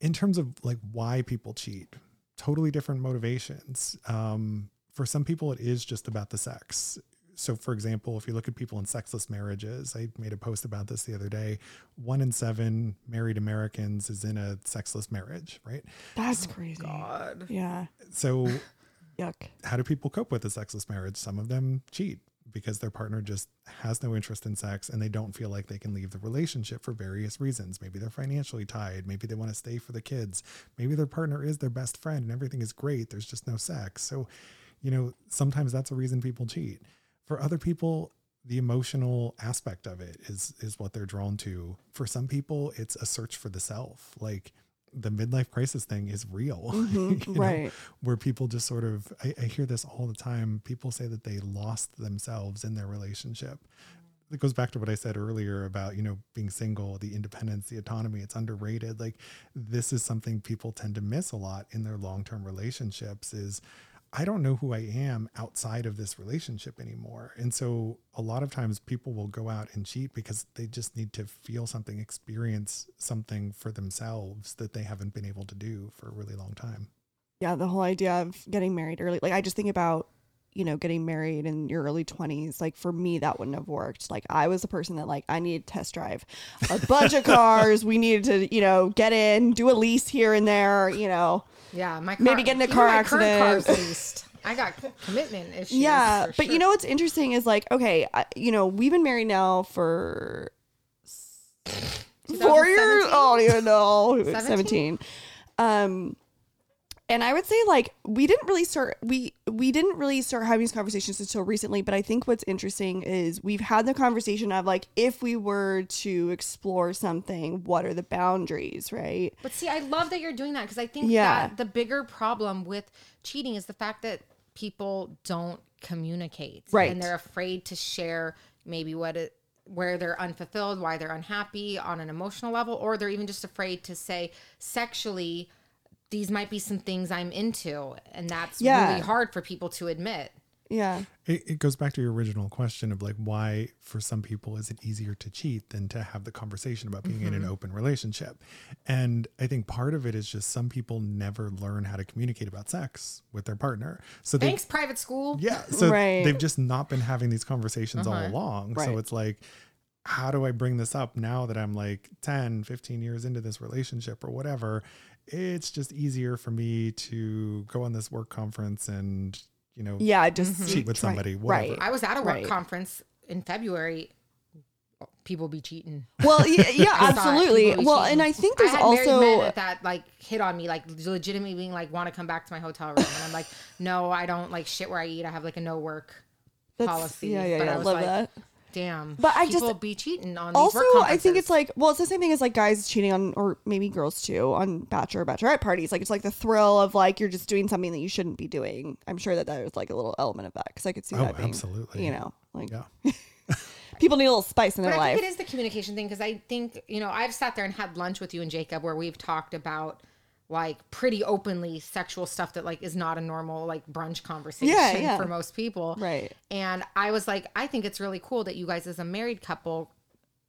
In terms of like why people cheat, totally different motivations. Um, for some people, it is just about the sex. So, for example, if you look at people in sexless marriages, I made a post about this the other day. One in seven married Americans is in a sexless marriage, right? That's oh crazy. God. Yeah. So, Yuck. how do people cope with a sexless marriage? Some of them cheat because their partner just has no interest in sex and they don't feel like they can leave the relationship for various reasons. Maybe they're financially tied. Maybe they want to stay for the kids. Maybe their partner is their best friend and everything is great. There's just no sex. So, you know, sometimes that's a reason people cheat. For other people, the emotional aspect of it is is what they're drawn to. For some people, it's a search for the self. Like the midlife crisis thing is real. Mhm, you know? right. where people just sort of I, I hear this all the time people say that they lost themselves in their relationship it goes back to what i said earlier about you know being single the independence the autonomy it's underrated like this is something people tend to miss a lot in their long-term relationships is i don't know who i am outside of this relationship anymore and so a lot of times people will go out and cheat because they just need to feel something experience something for themselves that they haven't been able to do for a really long time Yeah, the whole idea of getting married early. Like, I just think about, you know, getting married in your early 20s. Like, for me, that wouldn't have worked. Like, I was the person that, like, I needed to test drive a bunch of cars. We needed to, you know, get in, do a lease here and there, you know. Yeah, my car, Maybe get in a car accident. leased. I got commitment issues. yeah. But you know what's interesting is, like, okay, I, you know, we've been married now for four years. Oh, I don't even know. 17? 17. Um, and I would say like we didn't really start we we didn't really start having these conversations until recently. But I think what's interesting is we've had the conversation of like if we were to explore something, what are the boundaries, right? But see, I love that you're doing that because I think Yeah. that the bigger problem with cheating is the fact that people don't communicate. Right. And they're afraid to share maybe what it where they're unfulfilled, why they're unhappy on an emotional level, or they're even just afraid to say sexually, these might be some things I'm into. And that's Yeah. really hard for people to admit. Yeah. It, it goes back to your original question of like why for some people is it easier to cheat than to have the conversation about being in an mm-hmm. open relationship and i think part of it is just some people never learn how to communicate about sex with their partner so they Thanks, private school. yeah so Right. they've just not been having these conversations all uh-huh. along Right. so it's like how do i bring this up now that i'm like 10 15 years into this relationship or whatever it's just easier for me to go on this work conference and you know Yeah. Just mm-hmm. cheat with somebody whatever Right. I was at a work Right. conference in February. People be cheating. Well, yeah, yeah absolutely. Well, cheating. and I think there's I also men that like hit on me, like legitimately being like, want to come back to my hotel room, and I'm like, no, I don't like shit where I eat. I have like a no work That's- policy. Yeah, yeah, But yeah. I was Love like, that. Damn, But I just- people be cheating on these also work i think it's like well it's the same thing as like guys cheating on or maybe girls too on bachelor or bachelorette parties. Like it's like the thrill of like you're just doing something that you shouldn't be doing. I'm sure that there's like a little element of that because i could see Oh, that being absolutely. you know like yeah. people need a little spice in But their I life. think it is the communication thing because I think you know I've sat there and had lunch with you and Jacob where we've talked about like pretty openly sexual stuff that like is not a normal like brunch conversation Yeah, yeah. for most people. Right. And I was like, I think it's really cool that you guys as a married couple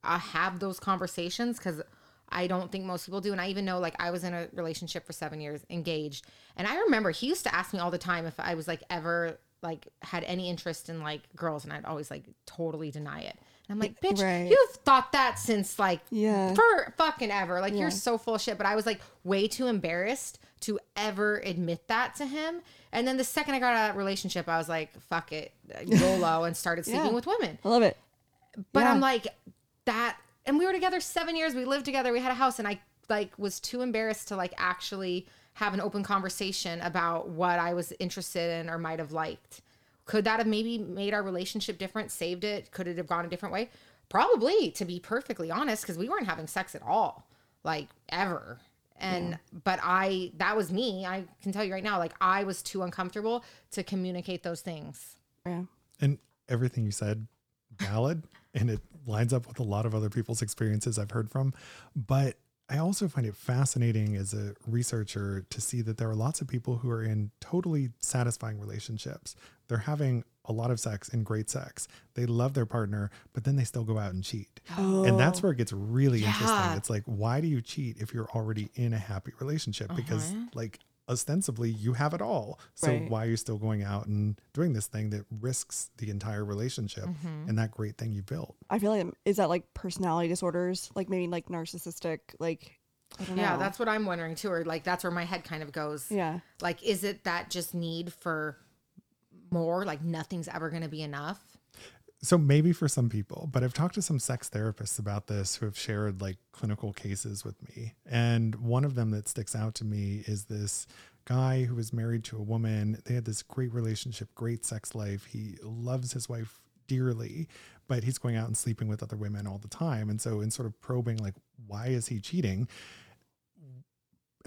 uh, have those conversations because I don't think most people do. And I even know, like, I was in a relationship for seven years, engaged. And I remember he used to ask me all the time if I was like ever like had any interest in like girls, and I'd always like totally deny it. And I'm like, bitch, Right. you've thought that since like Yeah. for fucking ever. Like Yeah. you're so full of shit. But I was like way too embarrassed to ever admit that to him. And then the second I got out of that relationship, I was like, fuck it, uh, YOLO, and started sleeping Yeah. with women. I love it. But. I'm like that, and we were together seven years. We lived together. We had a house, and I like was too embarrassed to like actually have an open conversation about what I was interested in or might have liked. Could that have maybe made our relationship different? Saved it? Could it have gone a different way? Probably, to be perfectly honest, because we weren't having sex at all, like ever. And but I, that was me. I can tell you right now, like I was too uncomfortable to communicate those things. Yeah. And everything you said, valid, and it lines up with a lot of other people's experiences I've heard from. But I also find it fascinating as a researcher to see that there are lots of people who are in totally satisfying relationships. They're having a lot of sex and great sex. They love their partner, but then they still go out and cheat. Oh. And that's where it gets really Yeah. interesting. It's like, why do you cheat if you're already in a happy relationship? Because, like, ostensibly you have it all. So Right. why are you still going out and doing this thing that risks the entire relationship Mm-hmm. and that great thing you built? I feel like is that like personality disorders, like maybe like narcissistic, like I know. Yeah, that's what I'm wondering too. Or like that's where my head kind of goes. yeah. Like, is it that just need for more? Like nothing's ever going to be enough. So maybe for some people, but I've talked to some sex therapists about this who have shared like clinical cases with me. And one of them that sticks out to me is this guy who was married to a woman. They had this great relationship, great sex life. He loves his wife dearly, but he's going out and sleeping with other women all the time. And so in sort of probing like why is he cheating?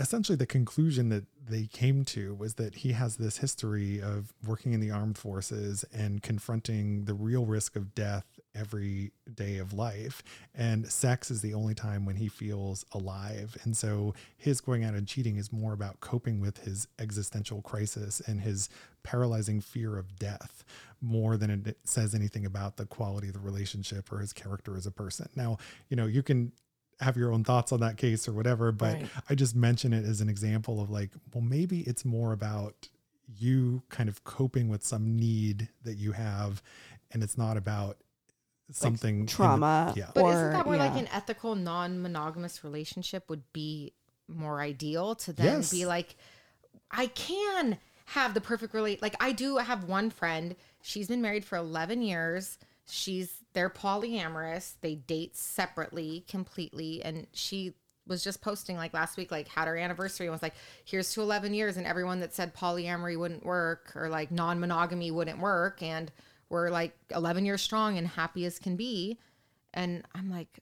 Essentially the conclusion that they came to was that he has this history of working in the armed forces and confronting the real risk of death every day of life. And sex is the only time when he feels alive. And so his going out and cheating is more about coping with his existential crisis and his paralyzing fear of death more than it says anything about the quality of the relationship or his character as a person. Now you know you can have your own thoughts on that case or whatever but Right. i just mention it as an example of like well maybe it's more about you kind of coping with some need that you have and it's not about something in the- trauma. yeah But Or, isn't that where like an ethical, non-monogamous relationship would be more ideal to then Yes. be like, I can have the perfect relate. Like I do have one friend. She's been married for eleven years. She's they're polyamorous. They date separately completely, and she was just posting like last week, like had her anniversary and was like, "Here's to 11 years," and everyone that said polyamory wouldn't work or like non-monogamy wouldn't work, and we're like 11 years strong and happy as can be. And I'm like,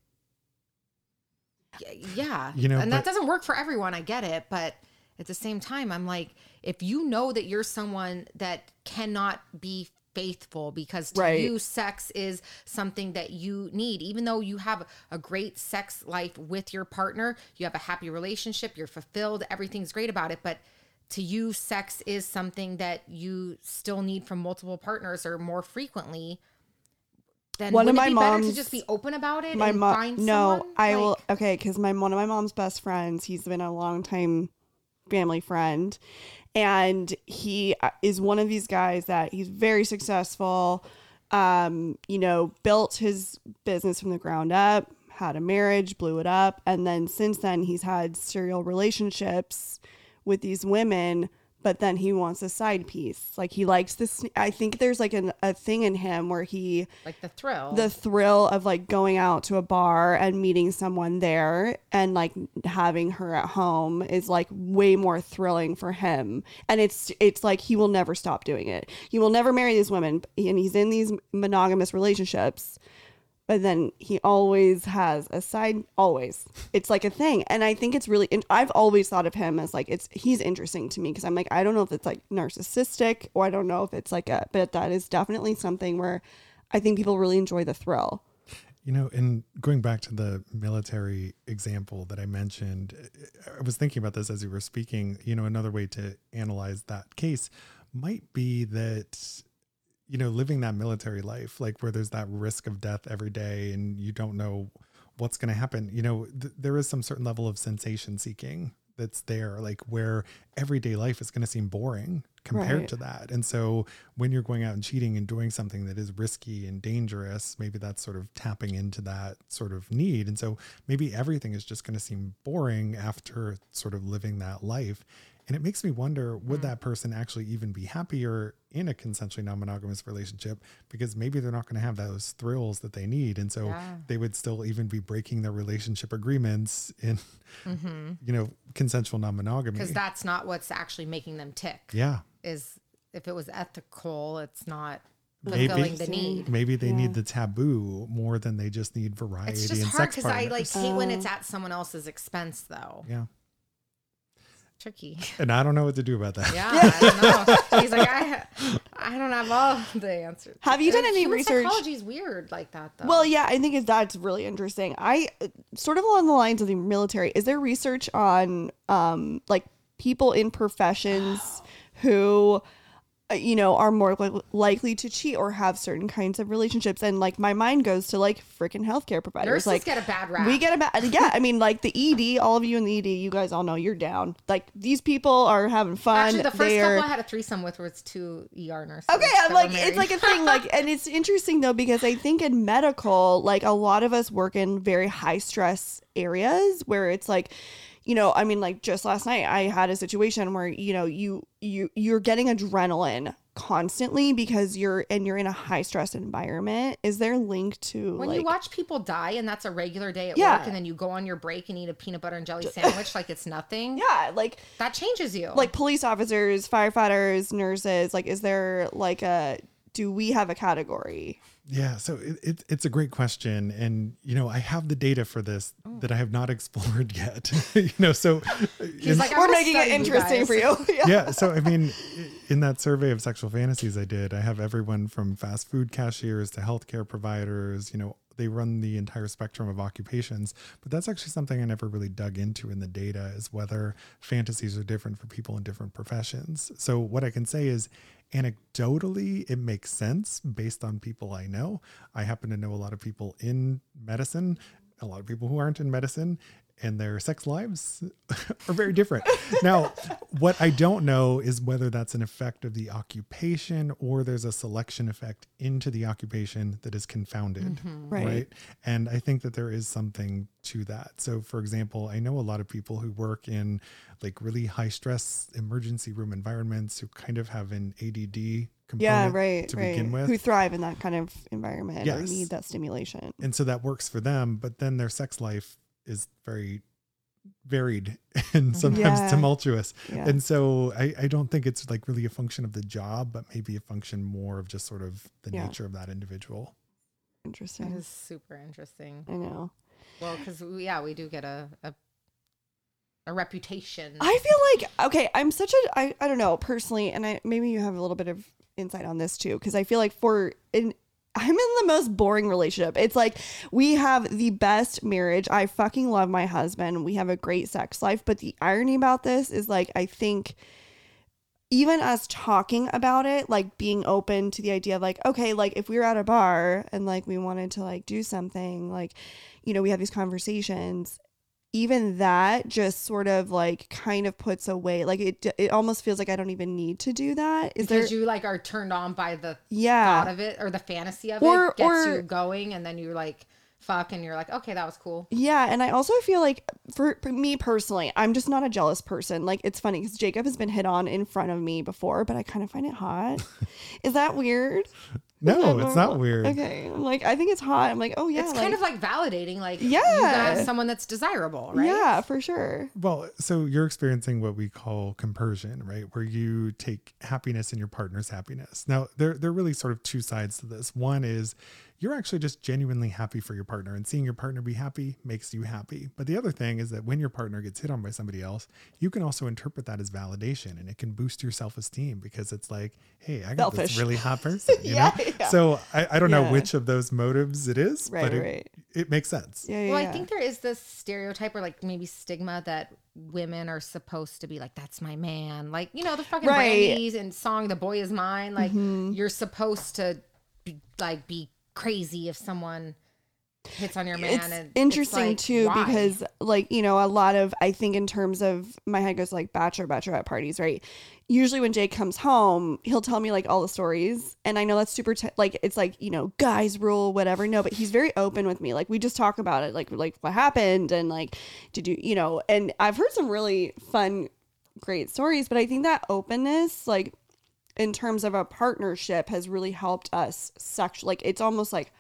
yeah, You know, and that doesn't work for everyone. I get it, but at the same time, I'm like, if you know that you're someone that cannot be faithful because to Right. you sex is something that you need even though you have a great sex life with your partner you have a happy relationship you're fulfilled everything's great about it but to you sex is something that you still need from multiple partners or more frequently then One of my it be better to just be open about it my mom no someone? i will okay because my one of my mom's best friends he's been a long time family friend and he uh, is one of these guys that he's very successful um you know built his business from the ground up had a marriage blew it up. And then since then he's had serial relationships with these women but then he wants a side piece. Like he likes this i think there's like an, a thing in him where he like the thrill. the thrill of like going out to a bar and meeting someone there and like having her at home is like way more thrilling for him. And it's it's like he will never stop doing it. He will never marry these women. And he's in these monogamous relationships but then he always has a side always. It's like a thing. And i think it's really and i've always thought of him as like it's he's interesting to me because i'm like i don't know if it's like narcissistic or i don't know if it's like a but that is definitely something where i think people really enjoy the thrill. You know, and going back to the military example that I mentioned, I was thinking about this as you were speaking. You know, another way to analyze that case might be that, you know, living that military life, like where there's that risk of death every day and you don't know what's going to happen. You know, th- there is some certain level of sensation seeking that's there, like where everyday life is going to seem boring compared Right. to that. And so when you're going out and cheating and doing something that is risky and dangerous, maybe that's sort of tapping into that sort of need. And so maybe everything is just going to seem boring after sort of living that life. And it makes me wonder would mm. that person actually even be happier in a consensually non monogamous relationship? Because maybe they're not going to have those thrills that they need. And so Yeah. they would still even be breaking their relationship agreements in, mm-hmm. you know, consensual non monogamy. Because that's not what's actually making them tick. Yeah. Is if it was ethical, it's not Maybe. fulfilling the need. Maybe they Yeah. need the taboo more than they just need variety It's just and hard because I like hate when Oh. it's at someone else's expense, though. yeah. Tricky. And I don't know what to do about that. Yeah, I don't know. He's like, I, I don't have all the answers. Have you done And any human research- Psychology is weird like that, though. Well, yeah, I think it- that's really interesting. I sort of along the lines of the military. Is there research on um like people in professions who you know are more li- likely to cheat or have certain kinds of relationships and like my mind goes to like freaking healthcare providers nurses like get a bad rap. we get a bad yeah i mean like the ed all of you in the ed you guys all know you're down like these people are having fun Actually, the first couple I had a threesome with was two ER nurses. Okay, I'm like it's like a thing like and it's interesting though because I think in medical like a lot of us work in very high stress areas where it's like you know, I mean like just last night I had a situation where you know you you you're getting adrenaline constantly because you're and you're in a high stress environment. Is there link to when like you watch people die and that's a regular day at Yeah. work, and then you go on your break and eat a peanut butter and jelly sandwich like it's nothing, yeah, like that changes you. like police officers, firefighters, nurses, like is there like a do we have a category? Yeah, so it, it, it's a great question, and you know I have the data for this Oh. that I have not explored yet. you know, so uh, He's in- like, We're making it study you interesting for you. yeah. yeah, so I mean, in that survey of sexual fantasies I did, I have everyone from fast food cashiers to healthcare providers. You know, they run the entire spectrum of occupations. But that's actually something I never really dug into in the data is whether fantasies are different for people in different professions. So what I can say is. Anecdotally, it makes sense based on people I know. I happen to know a lot of people in medicine, a lot of people who aren't in medicine, and their sex lives are very different. now, what I don't know is whether that's an effect of the occupation or there's a selection effect into the occupation that is confounded. Mm-hmm. Right. Right. And I think that there is something to that. So, for example, I know a lot of people who work in like really high stress emergency room environments who kind of have an ADD component Yeah, right, to right. begin with. Who thrive in that kind of environment or need that stimulation. and so that works for them but then their sex life is very varied and sometimes Yeah. tumultuous Yeah. and so I, I don't think it's like really a function of the job but maybe a function more of just sort of the Yeah. nature of that individual Interesting. is super interesting. I know. Well, because yeah, we do get a, a a reputation. I feel like okay, I'm such a I, I don't know personally, and I maybe you have a little bit of insight on this too, because I feel like for in I'm in the most boring relationship. It's like we have the best marriage. I fucking love my husband. We have a great sex life, but the irony about this is like I think even us talking about it, like being open to the idea of like, okay, like if we were at a bar and like we wanted to like do something, like, you know, we have these conversations, even that just sort of like kind of puts away, like it, it almost feels like I don't even need to do that. Is there, because you like are turned on by the yeah. thought of it or the fantasy of Or- it gets or- you going, and then you're like, fuck, and you're like, okay, that was cool. Yeah, and I also feel like for, for me personally, I'm just not a jealous person. Like it's funny because Jacob has been hit on in front of me before, but I kind of find it hot. Is that weird? Is that no it's not weird Okay, I'm like I think it's hot. I'm like, oh yeah, it's kind of like validating, like you Yeah. got someone that's desirable, right? yeah, for sure. well so you're experiencing what we call compersion right where you take happiness in your partner's happiness now there, there are really sort of two sides to this one is you're actually just genuinely happy for your partner and seeing your partner be happy makes you happy. But the other thing is that when your partner gets hit on by somebody else, you can also interpret that as validation and it can boost your self esteem because it's like, hey, I got Selfish. this really hot person. You Yeah, know? yeah. So I, I don't know which of those motives it is, Right, but it, right. it makes sense. Yeah, yeah. Well, I think there is this stereotype or like maybe stigma that women are supposed to be like, that's my man. Like, you know, the fucking Right. Mm-hmm. Brandy's and song The Boy Is Mine. Like, you're supposed to be, like be crazy if someone hits on your man. it's and interesting like, too why? because like you know a lot of i think in terms of my head goes like bachelor bachelorette parties right usually when jake comes home he'll tell me like all the stories and i know that's super t- like it's like you know guys rule whatever no but he's very open with me like we just talk about it like like what happened and like did you you know and i've heard some really fun great stories but i think that openness like in terms of a partnership has really helped us sex like it's almost like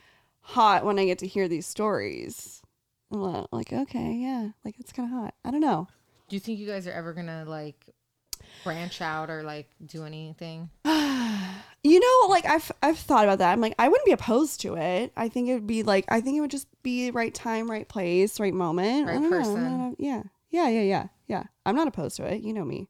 hot when I get to hear these stories. I'm like, okay, yeah, like it's kind of hot. I don't know. do you think you guys are ever gonna like branch out or like do anything? You know, like I've I've thought about that. I'm like, I wouldn't be opposed to it. I think it would be like, I think it would just be right time, right place, right moment. Right don't know. Person. yeah, yeah, yeah, yeah, yeah. I'm not opposed to it. You know me.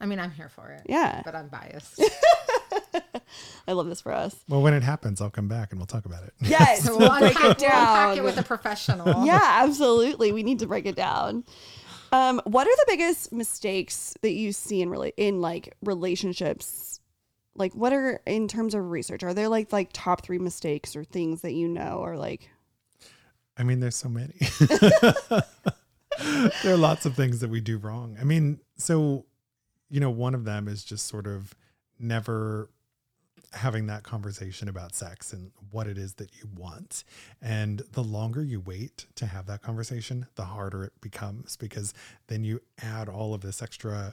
I mean, I'm here for it. Yeah, But I'm biased. I love this for us. Well, when it happens, I'll come back and we'll talk about it. Yes, So we'll break unpack, it we'll unpack it with a professional. yeah, absolutely. We need to break it down. Um, what are the biggest mistakes that you see in really in like relationships? Like, what are in terms of research? Are there like like top three mistakes or things that you know or like? I mean, there's so many. there are lots of things that we do wrong. I mean, so, you know, one of them is just sort of never having that conversation about sex and what it is that you want. And the longer you wait to have that conversation, the harder it becomes because then you add all of this extra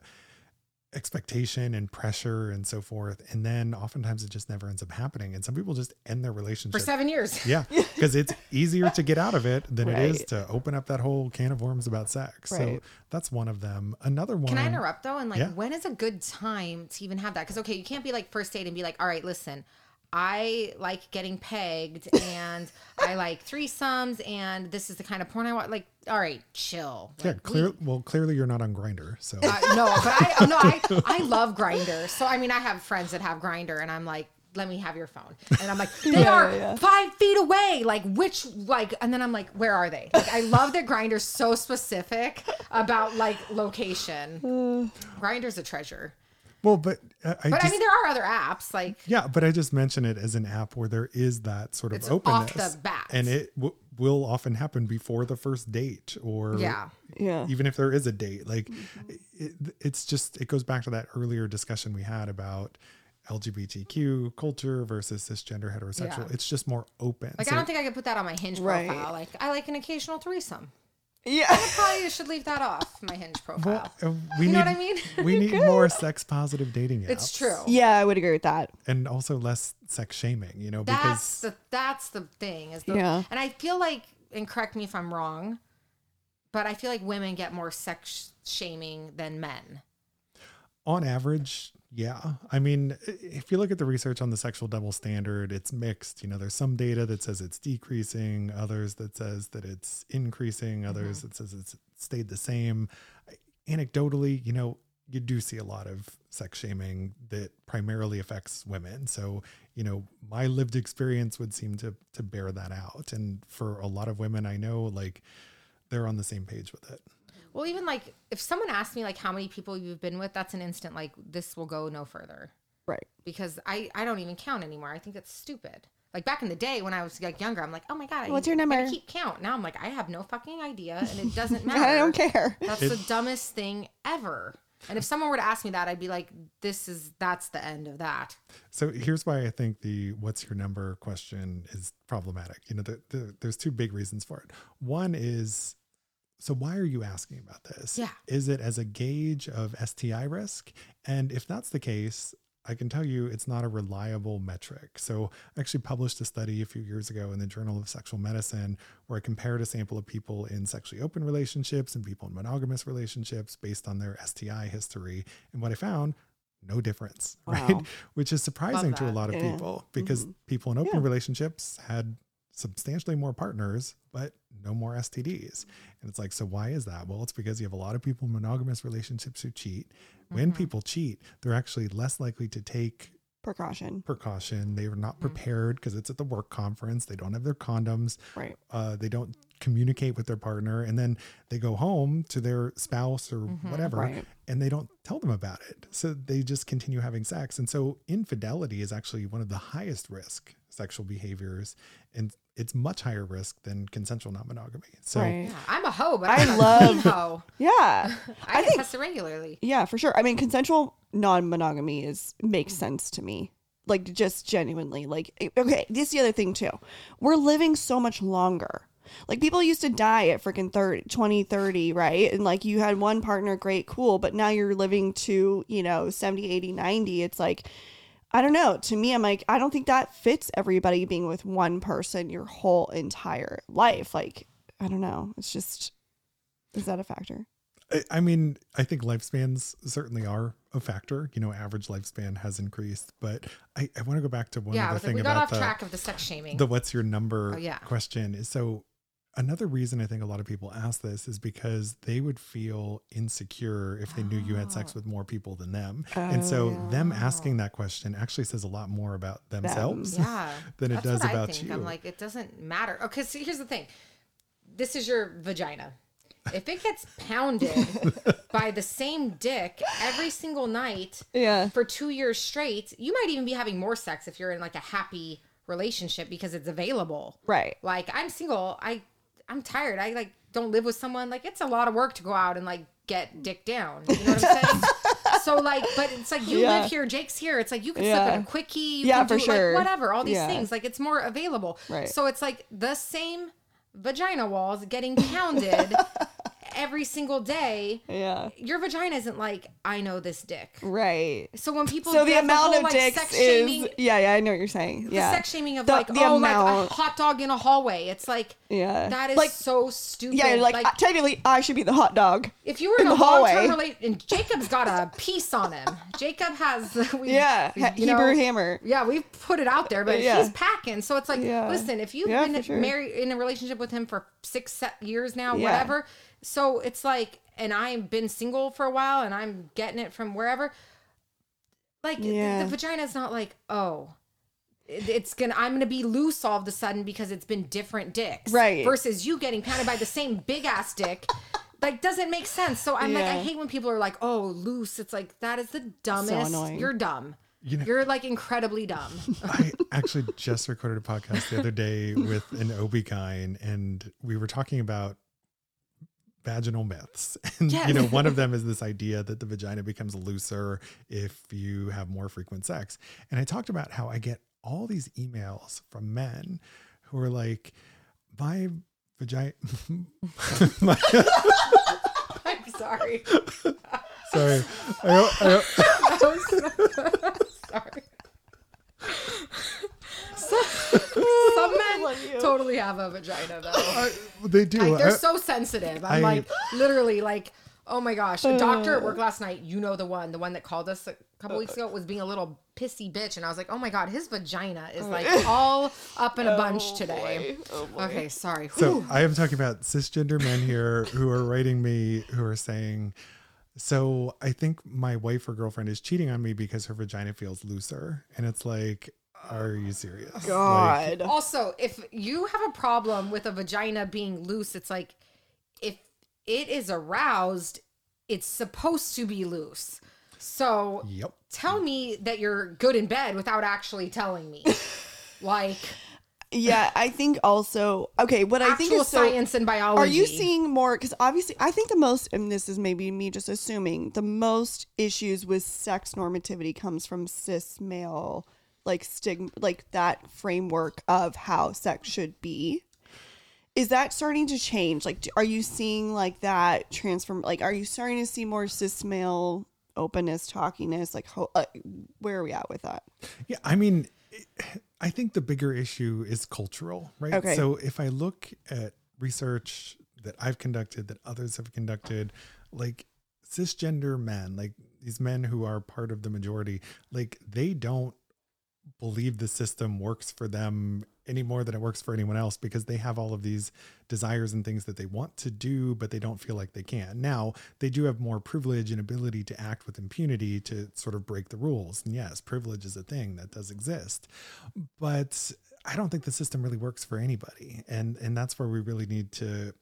expectation and pressure and so forth. And then oftentimes it just never ends up happening. And some people just end their relationship For seven years. Yeah, because it's easier to get out of it than it is to open up that whole can of worms about sex. So that's one of them. Another one. Can I interrupt though? And like, Yeah. when is a good time to even have that? Because okay, you can't be like first date and be like, all right, listen, I like getting pegged and I like threesomes and this is the kind of porn I want. Like, all right, chill. Yeah, Like, we- clear. Well, clearly you're not on Grindr, so uh, no, but I oh, no, I I love Grindr. So I mean, I have friends that have Grindr, and I'm like. Let me have your phone, and I'm like, they Yeah, are yeah. five feet away. Like which, like, and then I'm like, where are they? Like, I love that Grindr's so specific about like location. Grindr's a treasure. Well, but uh, I But just I mean, there are other apps like yeah, but I just mention it as an app where there is that sort of It's off openness, the bat. and it w- will often happen before the first date, or yeah, Yeah, even if there is a date like it, it's just it goes back to that earlier discussion we had about lgbtq culture versus cisgender heterosexual Yeah. it's just more open like So- I don't think I could put that on my Hinge Right. profile. Like I like an occasional threesome. Yeah. I probably should leave that off my Hinge profile. well, uh, we You need know what I mean? we need more sex positive dating apps It's true. yeah, I would agree with that. and also less sex shaming you know That's because the that's the thing is the Yeah. and I feel like and correct me if I'm wrong, but I feel like women get more sex shaming than men. on average yeah i mean if you look at the research on the sexual double standard it's mixed you know there's some data that says it's decreasing others that says that it's increasing others mm-hmm. that says it's stayed the same. Anecdotally you know you do see a lot of sex shaming that primarily affects women. So you know my lived experience would seem to to bear that out. And for a lot of women i know like they're on the same page with it Well, even like if someone asked me like how many people you've been with, that's an instant like this will go no further Right. because I I don't even count anymore. I think it's stupid. Like back in the day when I was like younger, I'm like, oh my god, I What's your number? I number? Keep count. Now I'm like, I have no fucking idea, and it doesn't matter. I don't care. That's the dumbest thing ever. And if someone were to ask me that, I'd be like, this is that's the end of that. So here's why I think the what's your number question is problematic. You know, the, the, there's two big reasons for it. One is, so why are you asking about this? Yeah. Is it as a gauge of STI risk? And if that's the case, I can tell you it's not a reliable metric. So I actually published a study a few years ago in the Journal of Sexual Medicine where I compared a sample of people in sexually open relationships and people in monogamous relationships based on their STI history. And what I found, no difference, right? Which is surprising to a lot of Yeah. people because mm-hmm. people in open Yeah. relationships had substantially more partners, but no more STDs. And it's like, so why is that? Well, it's because you have a lot of people in monogamous relationships who cheat. When mm-hmm. people cheat, they're actually less likely to take Precaution. precaution. They are not mm-hmm. prepared because it's at the work conference. They don't have their condoms. Right. Uh, they don't communicate with their partner. And then they go home to their spouse or mm-hmm. whatever Right. and they don't tell them about it. So they just continue having sex. And so infidelity is actually one of the highest risk sexual behaviors, and it's much higher risk than consensual non-monogamy. So Right. Yeah, I'm a hoe, but I I'm love- clean hoe. Yeah. I, I get think- tested regularly. Yeah, for sure. I mean, consensual non-monogamy is makes sense to me. Like just genuinely. Like eh, okay, this is the other thing too. We're living so much longer. Like people used to die at freaking 30, 20, 30, right? And like you had one partner, great, cool, but now you're living to, you know, 70, 80, 90. It's like I don't know. To me, I'm like, I don't think that fits everybody being with one person your whole entire life. Like, I don't know. It's just is that a factor? I- I mean, I think lifespans certainly are a factor. You know, average lifespan has increased, but I, I want to go back to one Yeah, other was like, thing we got about off the, track of the sex shaming. the what's your number Oh, yeah. question is so another reason I think a lot of people ask this is because they would feel insecure if they knew you had sex Oh. with more people than them. and so Oh. them asking that question actually says a lot more about themselves yeah, than it does what about I think. you. I'm like, it doesn't matter. Okay, so here's the thing. This is your vagina. If it gets pounded by the same dick every single night Yeah. for two years straight, you might even be having more sex if you're in like a happy relationship because it's available. Right. Like I'm single. I I'm tired. I like don't live with someone. Like it's a lot of work to go out and like get dick down. You know what I'm saying? so like, but it's like you Yeah. live here, Jake's here. It's like you can Yeah. slip in a quickie. You Yeah, can for do, sure. Like, whatever. All these Yeah. things. Like it's more available. Right. So it's like the same vagina walls getting pounded every single day. Yeah. Your vagina isn't like I know this dick. Right. So when people So the amount whole, of like, dicks sex is shaming, yeah, yeah, I know what you're saying. the Yeah. sex shaming of The- like the oh like amount- a hot dog in a hallway. It's like yeah. that is like so stupid. yeah, like, uh, technically I should be the hot dog. if you were in, in a the hallway. and Jacob's got a piece on him. Jacob has, we, Yeah, we- Hebrew know, hammer. Yeah, we've put it out there, but Yeah. he's packing. So it's like, Yeah. listen, if you've Yeah, been sure. married in a relationship with him for six years now, whatever. So it's like, and I've been single for a while, and I'm getting it from wherever. Like the- Yeah. the vagina's not like, oh. It's gonna. I'm gonna be loose all of a sudden because it's been different dicks, Right. Versus you getting pounded by the same big ass dick, like doesn't make sense. So I'm like, I hate when people are like, "Oh, loose." It's like that is the dumbest. annoying. You're dumb. You know- You're like incredibly dumb. I actually just recorded a podcast the other day with an OB-GYN and we were talking about vaginal myths. And you know, one of them is this idea that the vagina becomes looser if you have more frequent sex. And I talked about how I get all these emails from men who are like, my vagina my, I'm sorry. sorry. I, I, sorry. Some men totally have a vagina though. They do. Like they're I- so sensitive. I'm I- like literally like, oh my gosh. A uh. doctor at work last night, you know the one, the one that called us a couple weeks ago was being a little pissy bitch, and I was like, oh my god, his vagina is like all up in a bunch oh today. Oh boy. Okay, sorry. So Whew. I am talking about cisgender men here who are writing me who are saying, so I think my wife or girlfriend is cheating on me because her vagina feels looser. And it's like, are you serious? Like, God. Also, if you have a problem with a vagina being loose, it's like if it is aroused, it's supposed to be loose. So yep. tell me that you're good in bed without actually telling me. like yeah, I think also okay. What I think actual is so. science and biology. Are you seeing more? Because obviously, I think the most, and this is maybe me just assuming, the most issues with sex normativity comes from cis male, like stigma, like that framework of how sex should be. Is that starting to change? Like, are you seeing like that transform? Like, are you starting to see more cis male openness, talkiness? Like, ho- uh, where are we at with that? Yeah. I mean, I think the bigger issue is cultural, right? Okay. So if I look at research that I've conducted, that others have conducted, like cisgender men, like these men who are part of the majority, like they don't believe the system works for them any more than it works for anyone else because they have all of these desires and things that they want to do but they don't feel like they can. Now they do have more privilege and ability to act with impunity to sort of break the rules. And yes privilege is a thing that does exist but i don't think the system really works for anybody. And and that's where we really need to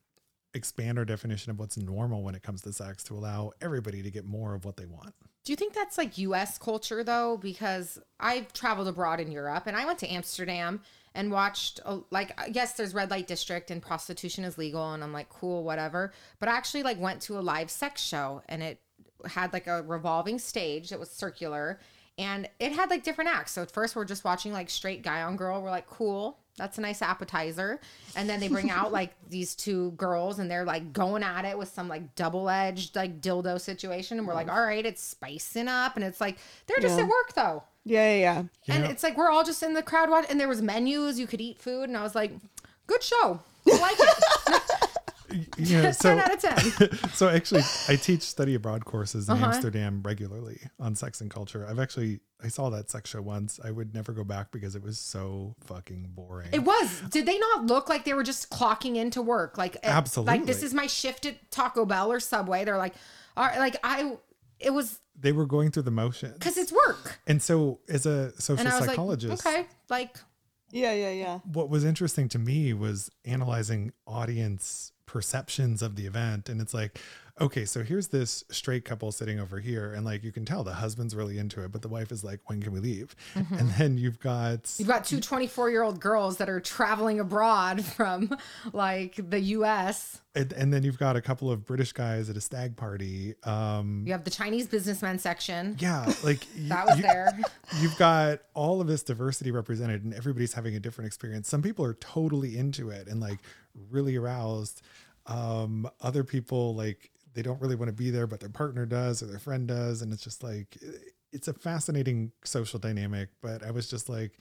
expand our definition of what's normal when it comes to sex to allow everybody to get more of what they want Do you think that's like US culture though? Because I've traveled abroad in Europe and I went to Amsterdam and watched, like, yes, there's red light district and prostitution is legal. And I'm like, cool, whatever. But I actually like went to a live sex show and it had like a revolving stage that was circular and it had like different acts. So at first we're just watching like straight guy on girl. We're like, cool. That's a nice appetizer. And then they bring out like these two girls and they're like going at it with some like double edged like dildo situation. And we're like, mm. all right, it's spicing up. And it's like, they're just Yeah. at work though. Yeah, yeah, yeah. And know- it's like, we're all just in the crowd watching. And there was menus, you could eat food. And I was like, good show. I like it. you know, 10 so out of 10. so actually i teach study abroad courses in Uh-huh. amsterdam regularly on sex and culture i've actually i saw that sex show once i would never go back because it was so fucking boring It was. Did they not look like they were just clocking into work? Like absolutely. Like this is my shift at Taco Bell or Subway. They're like, all right, like I. It was they were going through the motions because it's work, and so as a social and I was psychologist like, okay, like Yeah, yeah, yeah. what was interesting to me was analyzing audience perceptions of the event and it's like okay so here's this straight couple sitting over here and like you can tell the husband's really into it but the wife is like when can we leave and then you've got you've got two 24 year old girls that are traveling abroad from like the U.S. and, and then you've got a couple of british guys at a stag party um You have the Chinese businessmen section. yeah like That was you- there. you've got all of this diversity represented and everybody's having a different experience some people are totally into it and like really aroused um other people like they don't really want to be there but their partner does or their friend does and it's just like it's a fascinating social dynamic but i was just like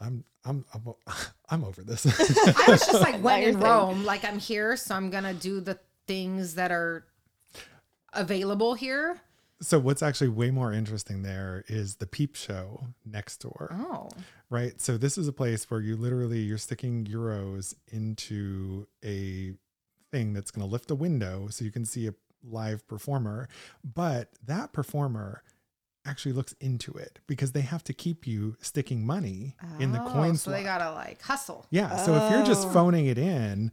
i'm i'm i'm, I'm over this I was just like, when in. Rome, like I'm here, so I'm gonna do the things that are available here. so what's actually way more interesting there is the peep show next door Oh, right so this is a place where you literally you're sticking euros into a thing that's going to lift a window so you can see a live performer but that performer actually looks into it because they have to keep you sticking money in the Oh, coin So they gotta like hustle. yeah so if you're just Oh. phoning it in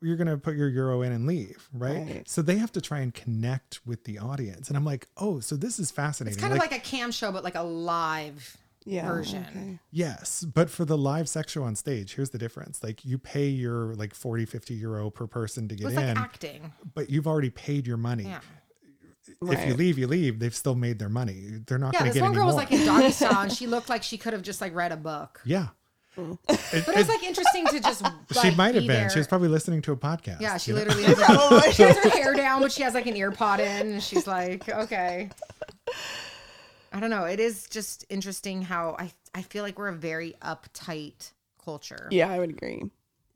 you're going to put your euro in and leave right? Right. so they have to try and connect with the audience and i'm like oh so this is fascinating It's kind of like a cam show, but like a live. Yeah. Version. okay. Yes, but for the live sex show on stage, here's the difference. Like you pay your like 40, 50 euro per person to It get was in, like acting. but you've already paid your money. Yeah. If you leave, you leave. They've still made their money. They're not Yeah, going to this get one any girl was like in doggy style, and she looked like she could have just like read a book. yeah. Mm. It- But it was it- like interesting to just. she might have be been. there. She was probably listening to a podcast. Yeah, she literally has, like, she has her hair down, but she has like an ear pod in, and she's like, okay. I don't know. It is just interesting how I I feel like we're a very uptight culture. Yeah, I would agree.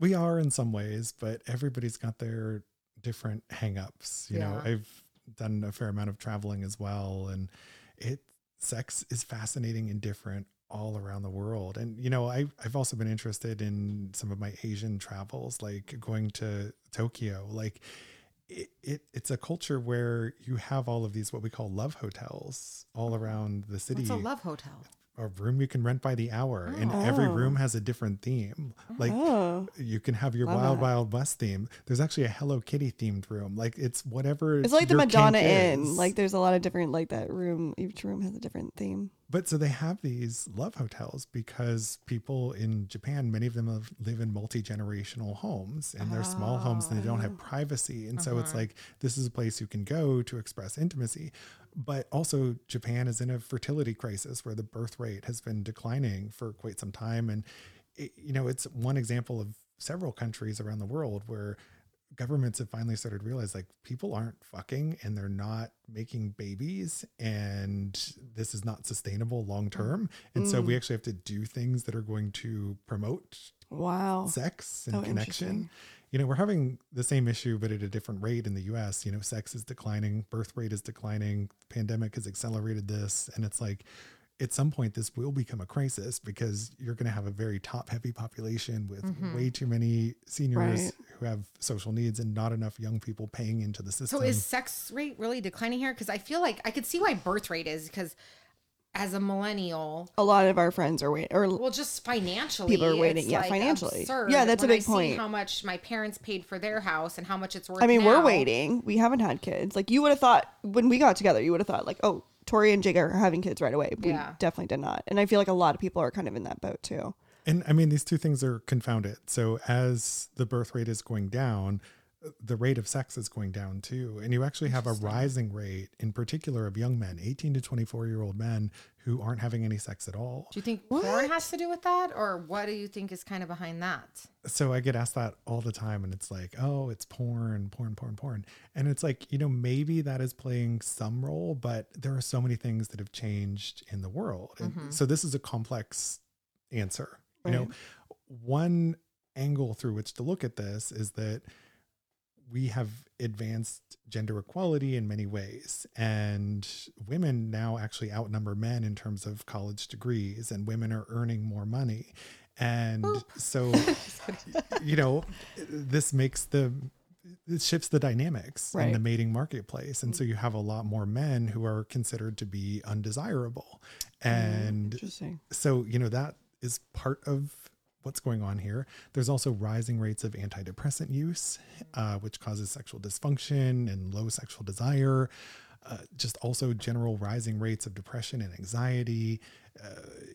we are in some ways, but everybody's got their different hangups. You know, I've done a fair amount of traveling as well, and it sex is fascinating and different all around the world. And you know, I I've also been interested in some of my Asian travels, like going to Tokyo. Like it, it it's a culture where you have all of these what we call love hotels all around the city It's a love hotel. A room you can rent by the hour and every Oh. room has a different theme like Oh. you can have your Love wild that. wild west theme there's actually a hello kitty themed room like it's whatever It's like the Madonna Inn. Like there's a lot of different like that room. Each room has a different theme. but so they have these love hotels because people in japan many of them have, live in multi-generational homes and they're small homes and they don't have ah. privacy and so it's uh-huh. like this is a place you can go to express intimacy but also japan is in a fertility crisis where the birth rate has been declining for quite some time and it, you know it's one example of several countries around the world where governments have finally started to realize like people aren't fucking and they're not making babies and this is not sustainable long term and so we mm. actually have to do things that are going to promote Wow. sex and Oh, connection. You know we're having the same issue but at a different rate in the US you know sex is declining birth rate is declining pandemic has accelerated this and it's like at some point this will become a crisis because you're going to have a very top heavy population with mm-hmm. way too many seniors Right. who have social needs and not enough young people paying into the system So is sex rate really declining here? Because I feel like I could see why birth rate is because as a millennial, A lot of our friends are waiting, or well, just financially, People are it's, waiting, yeah, like, financially. absurd Yeah, that's a when I big see point. How much my parents paid for their house and how much it's worth. I mean, we're waiting. We haven't had kids. Like you would have thought when we got together, you would have thought like, oh, Tori and Jake are having kids right away. We Yeah. definitely did not. And I feel like a lot of people are kind of in that boat too. And I mean, these two things are confounded. So as the birth rate is going down, the rate of sex is going down too. And you actually have a rising rate, in particular, of young men, 18 to 24 year old men who aren't having any sex at all. Do you think porn has to do with that, or what do you think is kind of behind that? So I get asked that all the time, and it's like, oh, it's porn, porn, porn, porn. And it's like, you know, maybe that is playing some role, but there are so many things that have changed in the world. And mm-hmm. so this is a complex answer. You know, one angle through which to look at this is that we have advanced gender equality in many ways. And women now actually outnumber men in terms of college degrees and women are earning more money. And so you know this makes the it shifts the dynamics in the mating marketplace. And so you have a lot more men who are considered to be undesirable. And Interesting. so you know that is part of what's going on here there's also rising rates of antidepressant use uh, which causes sexual dysfunction and low sexual desire uh, just also general rising rates of depression and anxiety uh,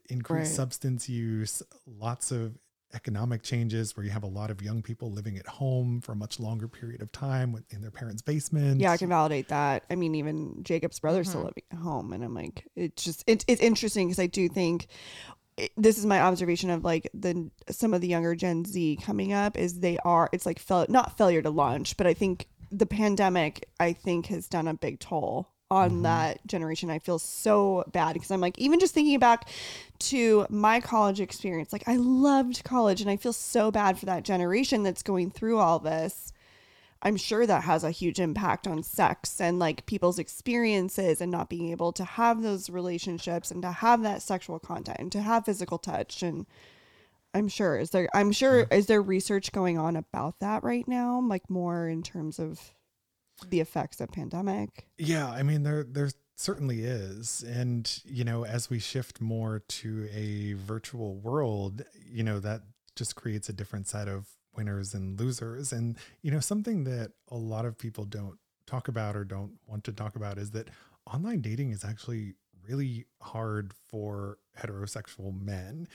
increased Right. substance use lots of economic changes where you have a lot of young people living at home for a much longer period of time in their parents' basement Yeah, I can validate that. I mean, even Jacob's brother's still living at home, and I'm like, it's just it's it's interesting because I do think it- this is my observation of like the some of the younger Gen Z coming up is they are it's like fail, not failure to launch, but I think the pandemic I think has done a big toll on mm-hmm. that generation. I feel so bad because I'm like even just thinking back to my college experience, like I loved college and I feel so bad for that generation that's going through all this. I'm sure that has a huge impact on sex and like people's experiences and not being able to have those relationships and to have that sexual content and to have physical touch. And I'm sure is there I'm sure is there research going on about that right now like more in terms of the effects of pandemic? Yeah, I mean there there certainly is. And you know, as we shift more to a virtual world, you know, that just creates a different set of winners and losers. And you know, something that a lot of people don't talk about or don't want to talk about is that online dating is actually really hard for heterosexual men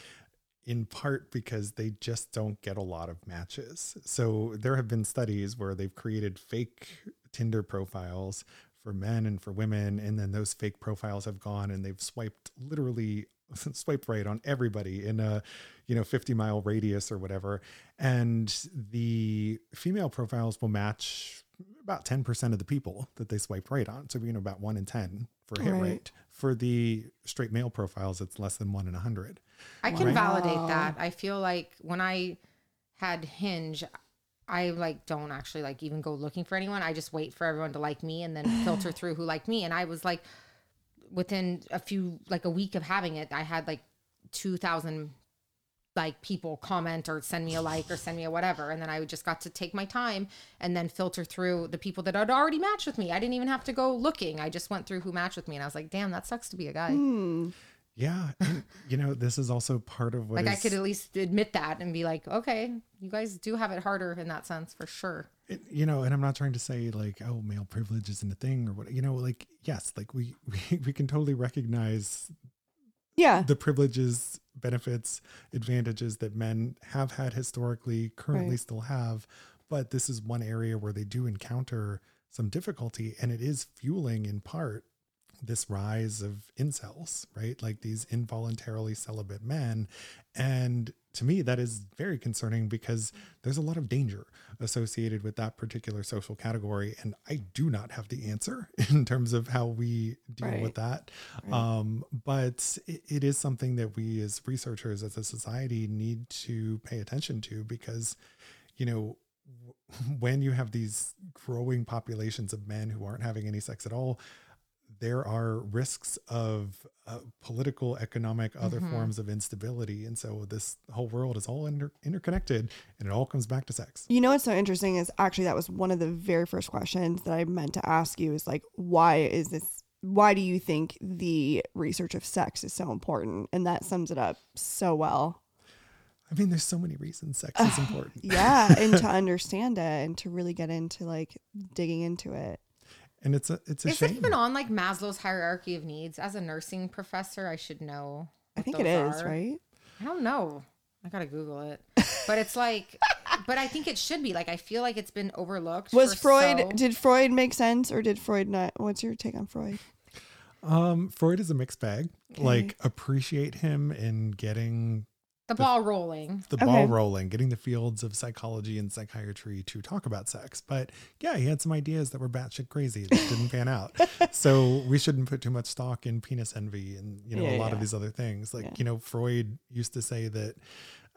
in part because they just don't get a lot of matches. So there have been studies where they've created fake Tinder profiles for men and for women and then those fake profiles have gone and they've swiped literally swiped right on everybody in a you know 50 mile radius or whatever and the female profiles will match about 10% of the people that they swiped right on so you know about 1 in 10 for hit Right. rate for the straight male profiles it's less than 1 in 100 I can Wow. validate that. I feel like when I had Hinge, I like don't actually like even go looking for anyone. I just wait for everyone to like me and then filter through who liked me. And I was like, within a few like a week of having it, I had like two thousand like people comment or send me a like or send me a whatever. And then i just got to take my time and then filter through the people that had already matched with me. I didn't even have to go looking. I just went through who matched with me and i was like damn that sucks to be a guy. Hmm. Yeah, and, you know, this is also part of what like I could at least admit that and be like, okay, you guys do have it harder in that sense for sure. it- you know, and I'm not trying to say like, oh, male privilege isn't a thing or what, you know, like, yes, like we, we, we can totally recognize yeah. the privileges, benefits, advantages that men have had historically, currently Right. still have. But this is one area where they do encounter some difficulty, and it is fueling in part this rise of incels, right? Like these involuntarily celibate men. And to me, that is very concerning because there's a lot of danger associated with that particular social category. And I do not have the answer in terms of how we deal Right. with that. Right. Um, but it, it is something that we as researchers, as a society, need to pay attention to because, you know, when you have these growing populations of men who aren't having any sex at all, there are risks of uh, political, economic, other Mhm. forms of instability. And so this whole world is all inter- interconnected and it all comes back to sex. You know what's so interesting is actually that was one of the very first questions that I meant to ask you is like, why is this why do you think the research of sex is so important? And that sums it up so well. I mean, there's so many reasons sex is important. Yeah, and to understand it and to really get into like digging into it. And it's a it's a Is shame. it even on like Maslow's hierarchy of needs? As a nursing professor, I should know. I think it those is, are. right? I don't know. I gotta Google it. But it's like, but I think it should be. Like, I feel like it's been overlooked. Was Freud so- did Freud make sense or did Freud not? What's your take on Freud? Um, Freud is a mixed bag. Okay. Like appreciate him in getting the ball rolling? the Okay. ball rolling, getting the fields of psychology and psychiatry to talk about sex. But yeah, he had some ideas that were batshit crazy that didn't pan out. So we shouldn't put too much stock in penis envy and you know Yeah, a lot yeah. of these other things. Like Yeah. you know, Freud used to say that.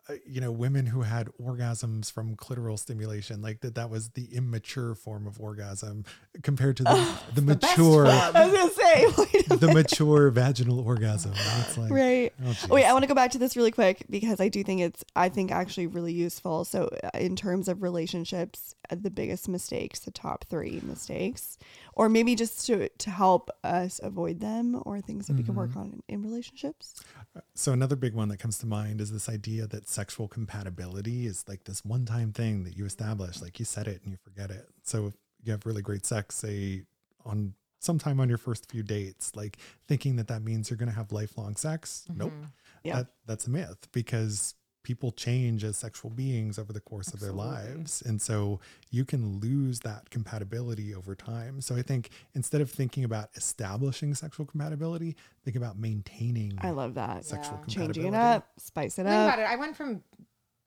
Uh, you know, women who had orgasms from clitoral stimulation, like that, that was the immature form of orgasm compared to the, the, the mature, form. I was gonna say, the mature vaginal orgasm. It's like, right. oh. Wait, I want to go back to this really quick because I do think it's, I think actually really useful. So, uh, in terms of relationships, Uh, the biggest mistakes, the top three mistakes, or maybe just to to help us avoid them, or things that we can work mm-hmm. on in, in relationships. Uh, so another big one that comes to mind is this idea that sexual compatibility is like this one-time thing that you establish, like you said it and you forget it. So if you have really great sex, say on sometime on your first few dates, like thinking that that means you're going to have lifelong sex. Nope. Mm-hmm. Yeah. That, that's a myth because people change as sexual beings over the course of their lives. And so you can lose that compatibility over time. So I think instead of thinking about establishing sexual compatibility, think about maintaining I love that. sexual Yeah. Changing it up, spice it Think up. about it. I went from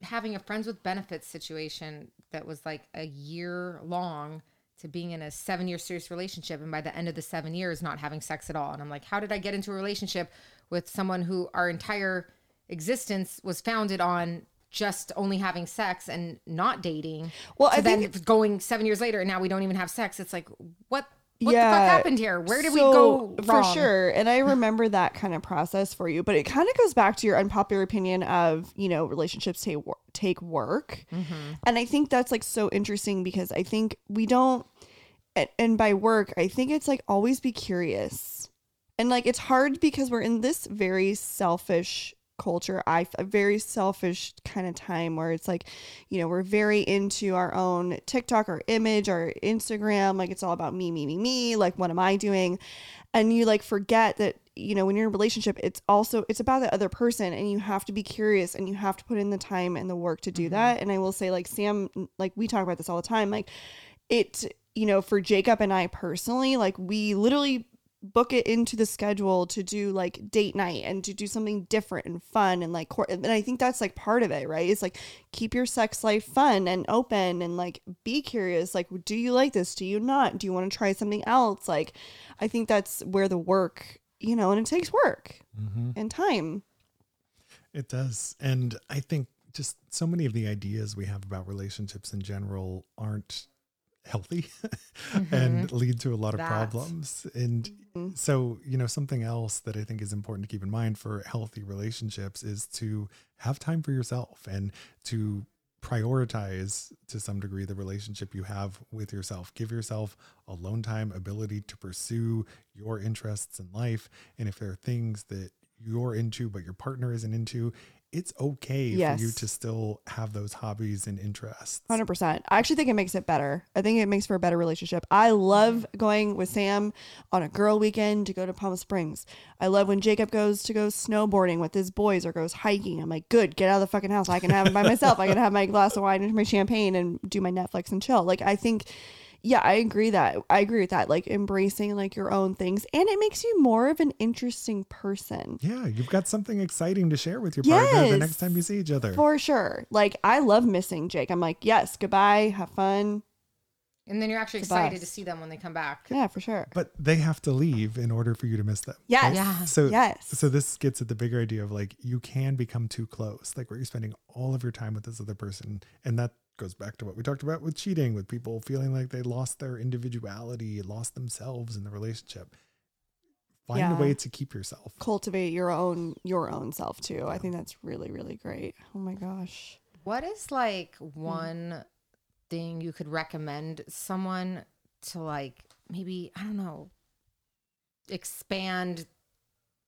having a friends with benefits situation that was like a year long to being in a seven year serious relationship and by the end of the seven years not having sex at all and i'm like how did i get into a relationship with someone who our entire existence was founded on just only having sex and not dating Well, I then think going seven years later and now we don't even have sex. It's like what what the fuck happened here? Where did we So, go for wrong? sure. And i remember that kind of process for you but it kind of goes back to your unpopular opinion of you know relationships take work take work. Mm-hmm. and i think that's like so interesting because i think we don't and by work i think it's like always be curious. And like it's hard because we're in this very selfish culture. I a very selfish kind of time where it's like you know we're very into our own tiktok our image our instagram like it's all about me me me me like what am i doing? And you like forget that you know when you're in a relationship it's also it's about the other person and you have to be curious and you have to put in the time and the work to do mm-hmm. that. And i will say like sam like we talk about this all the time like it you know for jacob and i personally like we literally book it into the schedule to do like date night and to do something different and fun and like and i think that's like part of it right? It's like keep your sex life fun and open and like be curious like do you like this? Do you not? Do you want to try something else? Like i think that's where the work you know and it takes work mm-hmm. and time. It does. And I think just so many of the ideas we have about relationships in general aren't healthy and mm-hmm. lead to a lot of That. problems. And mm-hmm. so, you know, something else that I think is important to keep in mind for healthy relationships is to have time for yourself and to prioritize to some degree the relationship you have with yourself. Give yourself alone time, ability to pursue your interests in life. And if there are things that you're into but your partner isn't into, it's okay for you to still have those hobbies and interests. 100%. I actually think it makes it better. I think it makes for a better relationship. I love going with Sam on a girl weekend to go to Palm Springs. I love when Jacob goes to go snowboarding with his boys or goes hiking. I'm like, good, get out of the fucking house. I can have it by myself. I can have my glass of wine and my champagne and do my Netflix and chill. Like, I think, yeah, I agree that. I agree with that. Like, embracing like your own things. And it makes you more of an interesting person. Yeah, you've got something exciting to share with your partner the next time you see each other. For sure. Like, I love missing Jake. I'm like, yes, goodbye, have fun. and then you're actually The excited to see them when they come back Yeah, for sure. but they have to leave in order for you to miss them. Yes. Yeah. So Yes. so this gets at the bigger idea of like you can become too close, like where you're spending all of your time with this other person, and that goes back to what we talked about with cheating, with people feeling like they lost their individuality, lost themselves in the relationship. Find Yeah. a way to keep yourself. cultivate your own your own self too. I think that's really really great. Oh my gosh. What is like one thing you could recommend someone to like maybe I don't know expand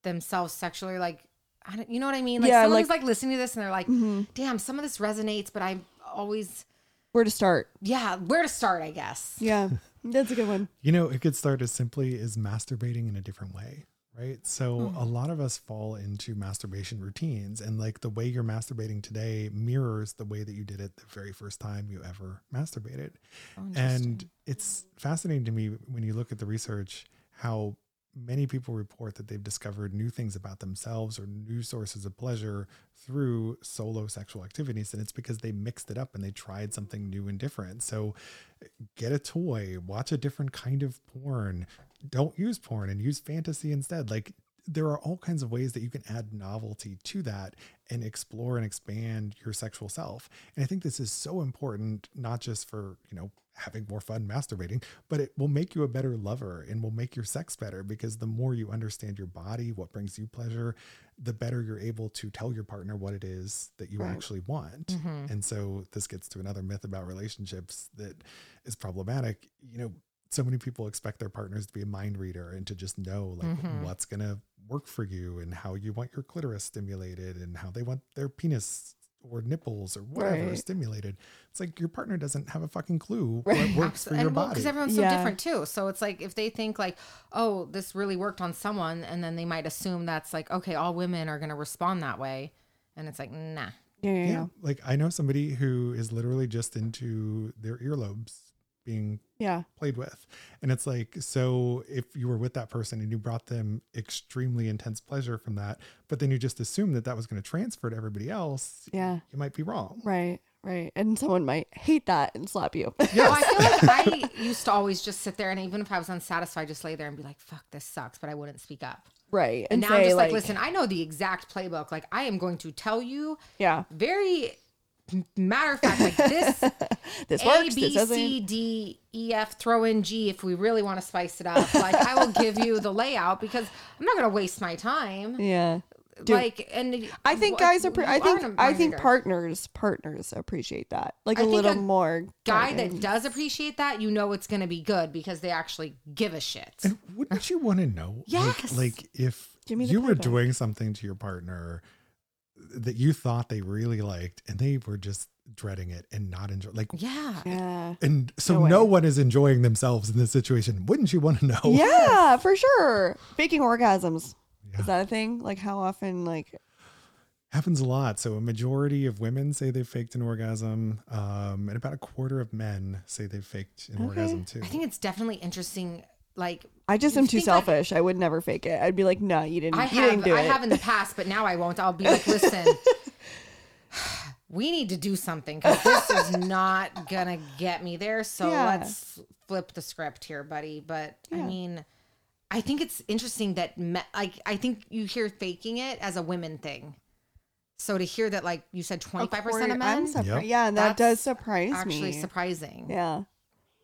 themselves sexually like I don't, you know what I mean? Like Yeah, someone like- who's like listening to this and they're like, Mhm. damn, some of this resonates, but I always Where to start? yeah, where to start, I guess. Yeah, that's a good one. You know, it could start as simply as masturbating in a different way, right? So Hmm. a lot of us fall into masturbation routines, and like the way you're masturbating today mirrors the way that you did it the very first time you ever masturbated. Oh. And it's fascinating to me when you look at the research how many people report that they've discovered new things about themselves or new sources of pleasure through solo sexual activities. And it's because they mixed it up and they tried something new and different. So get a toy, watch a different kind of porn, don't use porn and use fantasy instead. Like there are all kinds of ways that you can add novelty to that and explore and expand your sexual self. And I think this is so important, not just for, you know, having more fun masturbating, but it will make you a better lover and will make your sex better because the more you understand your body, what brings you pleasure, the better you're able to tell your partner what it is that you Right. actually want. Mhm. And so this gets to another myth about relationships that is problematic. You know, so many people expect their partners to be a mind reader and to just know like Mhm. what's going to work for you and how you want your clitoris stimulated and how they want their penis or nipples or whatever Right. stimulated. It's like your partner doesn't have a fucking clue Right. what works for and your well, body. because everyone's so Yeah. different too. So it's like if they think like, oh, this really worked on someone, and then they might assume that's like, okay, all women are gonna respond that way, and it's like, nah. Yeah, yeah, yeah, yeah. like I know somebody who is literally just into their earlobes being yeah. played with. And it's like, so if you were with that person and you brought them extremely intense pleasure from that, but then you just assume that that was going to transfer to everybody else, Yeah. you might be wrong. Right. Right. And someone might hate that and slap you. Well, I feel like I used to always just sit there, and even if I was unsatisfied, just lay there and be like, fuck, this sucks, but I wouldn't speak up. right. And, And, now say I'm just like, like, listen, I know the exact playbook. Like, I am going to tell you yeah, very matter of fact, like this this A, works. B, this doesn't. C, D, E, F, throw in G if we really want to spice it up. Like I will give you the layout because I'm not gonna waste my time. Yeah. Dude, like and I think what- guys are. Pre- I think. an I think partners. Partners appreciate that. Like I a think little a more. guy guidance. that does appreciate that, you know it's gonna be good because they actually give a shit. And wouldn't you want to know? Yes. Like, like if Give me you were doing something to your partner that you thought they really liked and they were just dreading it and not enjoy like yeah. Yeah. and so No no, one is enjoying themselves in this situation wouldn't you want to know Yeah, for sure. Faking orgasms. Yeah. Is that a thing? Like how often? Like happens a lot so a majority of women say they've faked an orgasm um, and about a quarter of men say they've faked an Okay. orgasm too I think it's definitely interesting. Like I just am too think, like- selfish. I would never fake it. I'd be like, no, you didn't. I you didn't have do I it. have in the past, but now I won't. I'll be like, listen, we need to do something because this is not gonna get me there. So Yeah. let's flip the script here, buddy. But I mean, I think it's interesting that me- like I think you hear faking it as a women thing. So to hear that, like you said, twenty five percent of men, Yep. Yeah, and that does That's surprise actually me. surprising. yeah.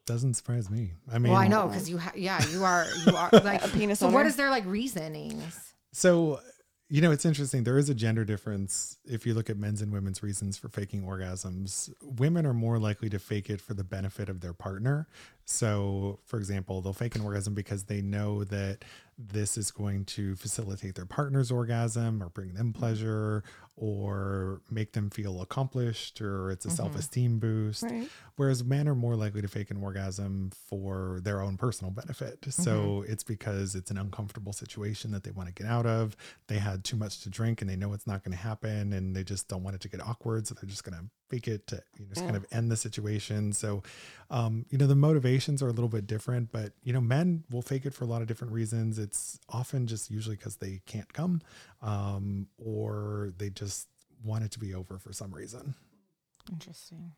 Doesn't surprise me i mean Well, I know because you, ha- yeah, you are, you are like A penis So what owner. is their like reasonings? So, you know, it's interesting. There is a gender difference if you look at men's and women's reasons for faking orgasms. Women are more likely to fake it for the benefit of their partner. So, for example, they'll fake an orgasm because they know that this is going to facilitate their partner's orgasm or bring them mm-hmm. pleasure or make them feel accomplished or it's a mm-hmm. self esteem boost. Right. Whereas men are more likely to fake an orgasm for their own personal benefit. So it's because it's an uncomfortable situation that they want to get out of. They had too much to drink and they know it's not going to happen and they just don't want it to get awkward. So they're just going to fake it to you know, just kind of end the situation. So, um, you know, the motivations are a little bit different, but, you know, men will fake it for a lot of different reasons. It's often just usually because they can't come um, or they just want it to be over for some reason Interesting.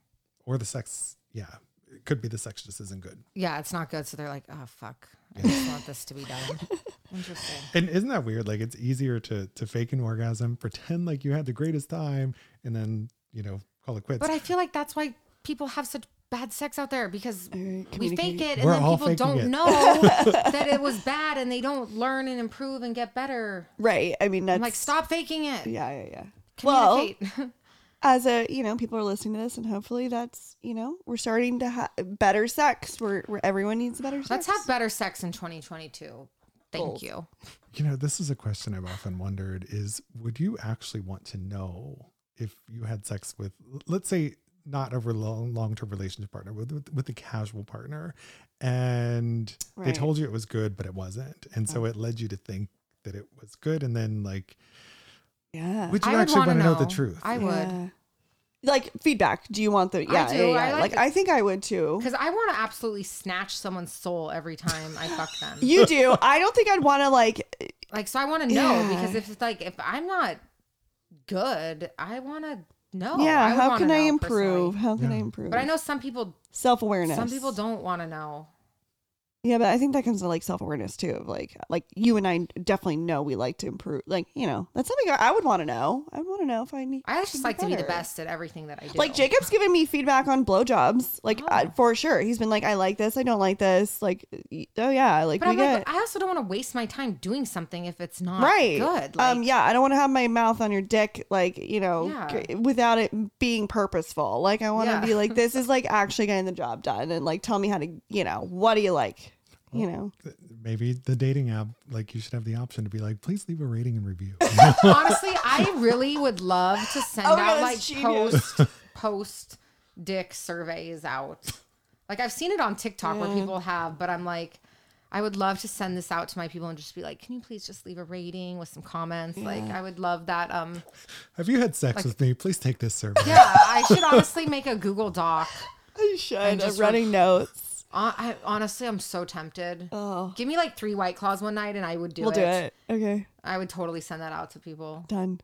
Or the sex yeah it could be the sex just isn't good Yeah, it's not good. So they're like, oh fuck, I just want this to be done. Interesting. and isn't that weird like it's easier to to fake an orgasm pretend like you had the greatest time and then you know call it quits But I feel like that's why people have such bad sex out there because Uh, we fake it and We're then people don't it. know that it was bad and they don't learn and improve and get better. Right. I mean, that's I'm like, stop faking it. Yeah, yeah, yeah. Well, Communicate. as a you know, people are listening to this, and hopefully that's you know, we're starting to have better sex. Where where everyone needs better sex. Let's have better sex in 2022. Thank Goals. you. You know, this is a question I've often wondered is would you actually want to know if you had sex with let's say not a long long term relationship partner with, with with a casual partner and they told you it was good but it wasn't and so it led you to think that it was good and then like Yeah. would you I actually wanna want to know. the truth I would. Like feedback. Do you want the yeah, do. yeah, yeah. I Like, like- I think I would too. Because I want to absolutely snatch someone's soul every time I fuck them. You do. I don't think I'd want to like Like, so I want to know Yeah. because if it's like if I'm not good, I want to know. yeah, I would how wanna can I know improve? personally. How can I Yeah. improve? But I know some people. self-awareness. Some people don't want to know. Yeah, but I think that comes to like self-awareness too. Of like like you and I definitely know we like to improve. Like, you know, that's something I, would want to know. I would want to know if I need I just like to be the best at everything that I do. Like Jacob's given me feedback on blowjobs, like Oh. uh, for sure. He's been like, "I like this, I don't like this." Like, oh yeah, I like But I'm get like, I also don't want to waste my time doing something if it's not right. good. um, yeah, I don't want to have my mouth on your dick, like you know, Yeah. without it being purposeful. Like, I want to Yeah. be like, this is like actually getting the job done, and like, tell me how to, you know, what do you like, you know? maybe the dating app like you should have the option to be like please leave a rating and review Honestly, I really would love to send Oh, out like genius. post post dick surveys out. Like I've seen it on TikTok where people have, but I'm like, I would love to send this out to my people and just be like, can you please just leave a rating with some comments? Like I would love that. Um, have you had sex with me please take this survey yeah, I should honestly make a Google Doc. I should. just I'm running notes. Uh, I honestly, I'm so tempted. Oh, Give me like three white claws one night, and I would do we'll it. do it. Okay, I would totally send that out to people. done.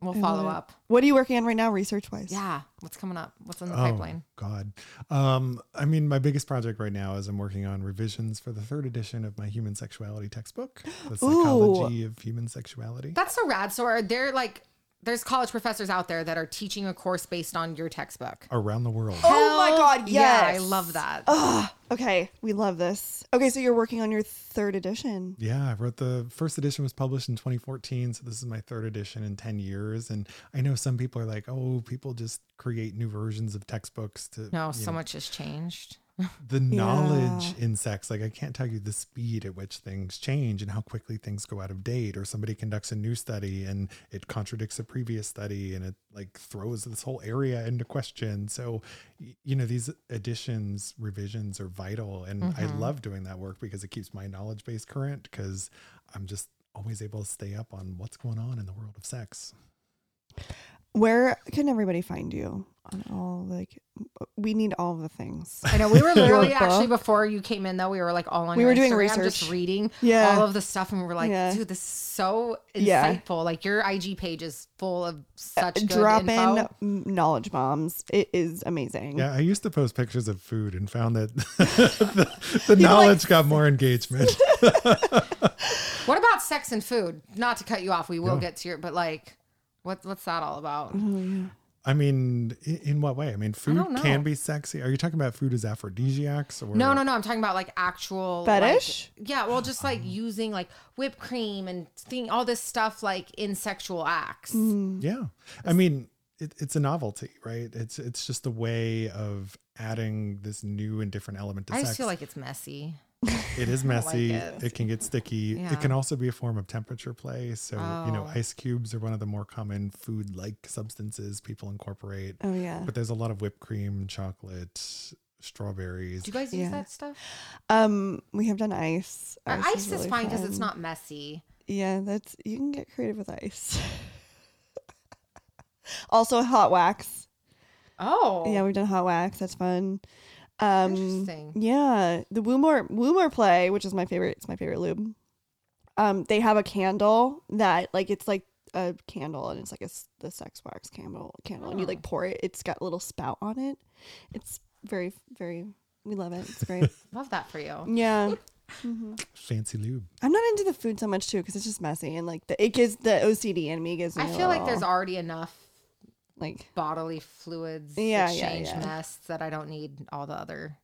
We'll I follow up. What are you working on right now, research wise? Yeah, what's coming up? What's in the Oh pipeline? God. Um, I mean, my biggest project right now is I'm working on revisions for the third edition of my human sexuality textbook, the psychology of human sexuality. That's so rad. So are there like there's college professors out there that are teaching a course based on your textbook? Around the world. Oh my Hell God, Yeah, I love that. Ugh. Okay, we love this. Okay, so you're working on your third edition. Yeah, I wrote the first edition was published in 2014, so this is my third edition in 10 years. And I know some people are like, "Oh, people just create new versions of textbooks to No, so know, much has changed. The knowledge in sex like i can't tell you the speed at which things change and how quickly things go out of date or somebody conducts a new study and it contradicts a previous study and it like throws this whole area into question. So you know these additions revisions are vital and i mm-hmm. love doing that work because it keeps my knowledge base current because i'm just always able to stay up on what's going on in the world of sex Where can everybody find you on all like? We need all the things. I know we were literally actually before you came in though we were like all on We your were doing Instagram, research. just reading Yeah. all of the stuff and we were like Yeah. dude this is so Yeah. insightful like your IG page is full of such uh, good Drop in info. m- knowledge bombs. It is amazing. yeah i used to post pictures of food and found that the, the knowledge got more engagement What about sex and food? Not to cut you off, we will Yeah. get to your but like what what's that all about? I mean, in, in what way? I mean, food don't know. can be sexy. Are you talking about food as aphrodisiacs or No, no, no. I'm talking about like actual like- Fetish? yeah, well, just like using like whipped cream and thing, all this stuff like in sexual acts. Yeah, I mean, it, it's a novelty, right? It's it's just a way of adding this new and different element to I sex. just feel like it's messy. it is like messy. it. it. can get sticky. Yeah. It can also be a form of temperature play. So you know, Oh. ice cubes are one of the more common food-like substances people incorporate. Oh yeah. But there's a lot of whipped cream, chocolate, strawberries. Do you guys use Yeah. that stuff? Um, we have done ice. Or Ice, is, really fine because it's not messy. Yeah, that's you can get creative with ice. also, hot wax. Oh, Yeah, we've done hot wax. That's fun. Um, Interesting. Yeah, the Woo More Woomore play, which is my favorite. It's my favorite lube. Um, they have a candle that like it's like a candle and it's like a s- the sex wax candle candle and you like pour it. It's got a little spout on it. It's very very. We love it. It's great. love that for you. yeah. Fancy lube. I'm not into the food so much too because it's just messy and like the it gives the OCD in me gives me. I a feel like there's already enough like bodily fluids Yeah, yeah, exchange yeah. mess that I don't need all the other.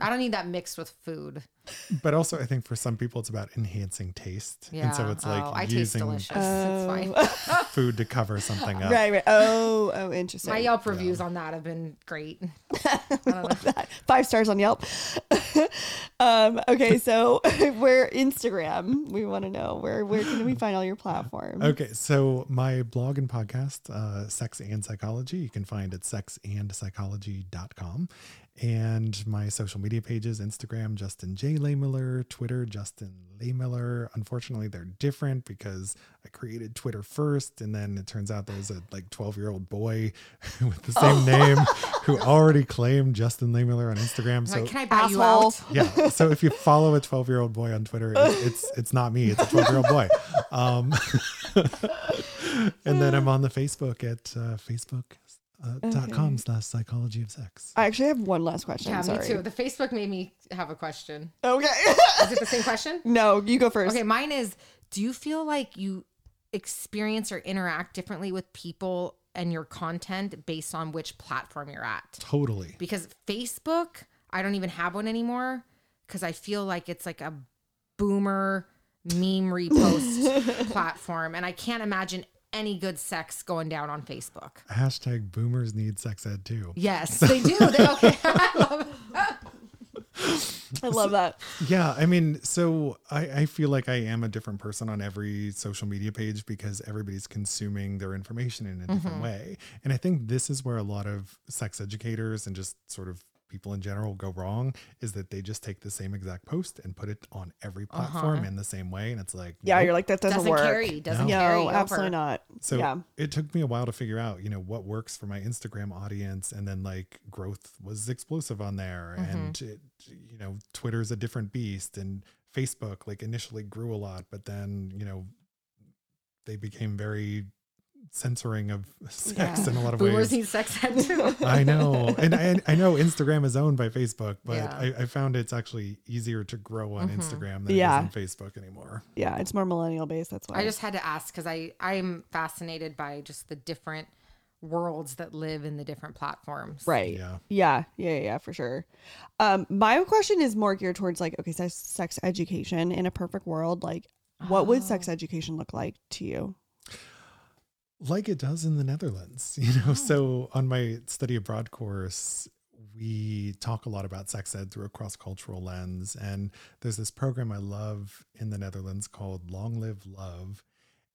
I don't need that mixed with food. But also I think for some people it's about enhancing taste. Yeah. And so it's like oh, I taste using delicious. Oh. food to cover something up. Right, right. Oh, oh, interesting. My Yelp reviews on that have been great. I don't know. Five stars on Yelp. um, okay, so where Instagram? We want to know where where can we find all your platforms? Okay, so my blog and podcast, uh, Sex and Psychology, you can find at sexandpsychology.com. And my social media pages Instagram, Justin J. Lehmiller, Twitter, Justin Lehmiller. Unfortunately, they're different because I created Twitter first. And then it turns out there's a like 12 year old boy with the same name who already claimed Justin Lehmiller on Instagram. So can I buy you Asshole. out? yeah. So if you follow a 12 year old boy on Twitter, it's, it's it's not me. It's a 12 year old boy. Um, and then I'm on the Facebook at uh, facebook uh, dot com slash psychology of sex. I actually have one last question. Yeah, Sorry. me too. The Facebook made me have a question. Okay. Is it the same question? no, you go first. Okay, mine is do you feel like you experience or interact differently with people and your content based on which platform you're at? Totally. Because Facebook, I don't even have one anymore because I feel like it's like a boomer meme repost platform and I can't imagine any good sex going down on Facebook. Hashtag boomers need sex ed too. Yes, they do. They okay. I love it. I love that. Yeah, I mean, so I, I feel like I am a different person on every social media page because everybody's consuming their information in a different mm-hmm. way. And I think this is where a lot of sex educators and just sort of people in general go wrong is that they just take the same exact post and put it on every uh-huh. platform in the same way. And it's like, Yeah, nope. you're like that doesn't, Doesn't work. carry. Doesn't No. carry. No, over. absolutely not. So yeah. it took me a while to figure out, you know, what works for my Instagram audience. And then like growth was explosive on there. And, mm-hmm. it, you know, Twitter's a different beast. And Facebook like initially grew a lot, but then, you know, they became very censoring of sex Yeah. in a lot of Boomers ways. need sex ed too. I know. And I, I know Instagram is owned by Facebook, but Yeah. I, I found it's actually easier to grow on Instagram than Yeah. it is on Facebook anymore. Yeah, it's more millennial based. That's why. I just had to ask because I I'm fascinated by just the different worlds that live in the different platforms. right. Yeah. Yeah, yeah, yeah, yeah, for sure. Um, my question is more geared towards like, okay, sex, sex education in a perfect world. Like, what would sex education look like to you? Like it does in the Netherlands, you know. So on my study abroad course, we talk a lot about sex ed through a cross cultural lens. And there's this program I love in the Netherlands called Long Live Love.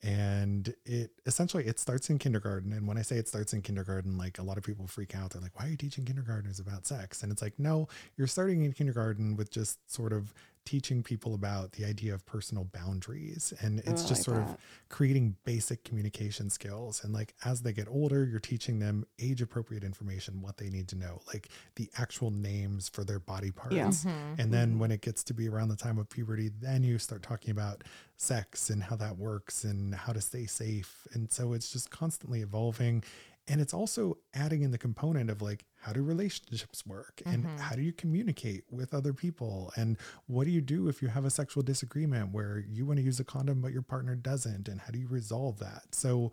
And it essentially it starts in kindergarten. And when I say it starts in kindergarten, like a lot of people freak out. They're like, why are you teaching kindergartners about sex? And it's like, no, you're starting in kindergarten with just sort of teaching people about the idea of personal boundaries. And it's oh, I just like sort that. of creating basic communication skills. And like as they get older, you're teaching them age appropriate information, what they need to know, like the actual names for their body parts. Yeah. And then mm-hmm. when it gets to be around the time of puberty, then you start talking about sex and how that works and how to stay safe. And so it's just constantly evolving. And it's also adding in the component of like, how do relationships work? And mm-hmm. how do you communicate with other people? And what do you do if you have a sexual disagreement where you want to use a condom, but your partner doesn't? And how do you resolve that? So,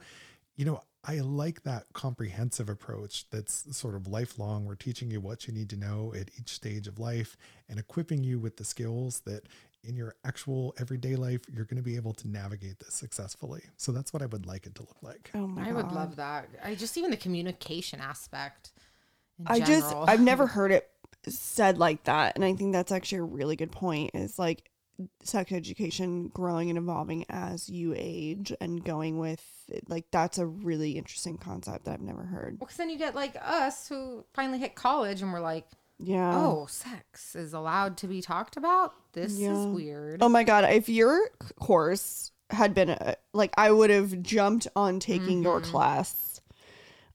you know, I like that comprehensive approach that's sort of lifelong. We're teaching you what you need to know at each stage of life and equipping you with the skills that in your actual everyday life, you're going to be able to navigate this successfully. So that's what I would like it to look like. Oh my I god. would love that. I just even the communication aspect. in I just. I've never heard it said like that, and I think that's actually a really good point. Is like sex education growing and evolving as you age and going with like that's a really interesting concept that I've never heard. Well, because then you get like us who finally hit college and we're like, Yeah. oh, sex is allowed to be talked about. This Yeah. is weird. Oh my god! If your course had been a, like, I would have jumped on taking your Mm-hmm. class.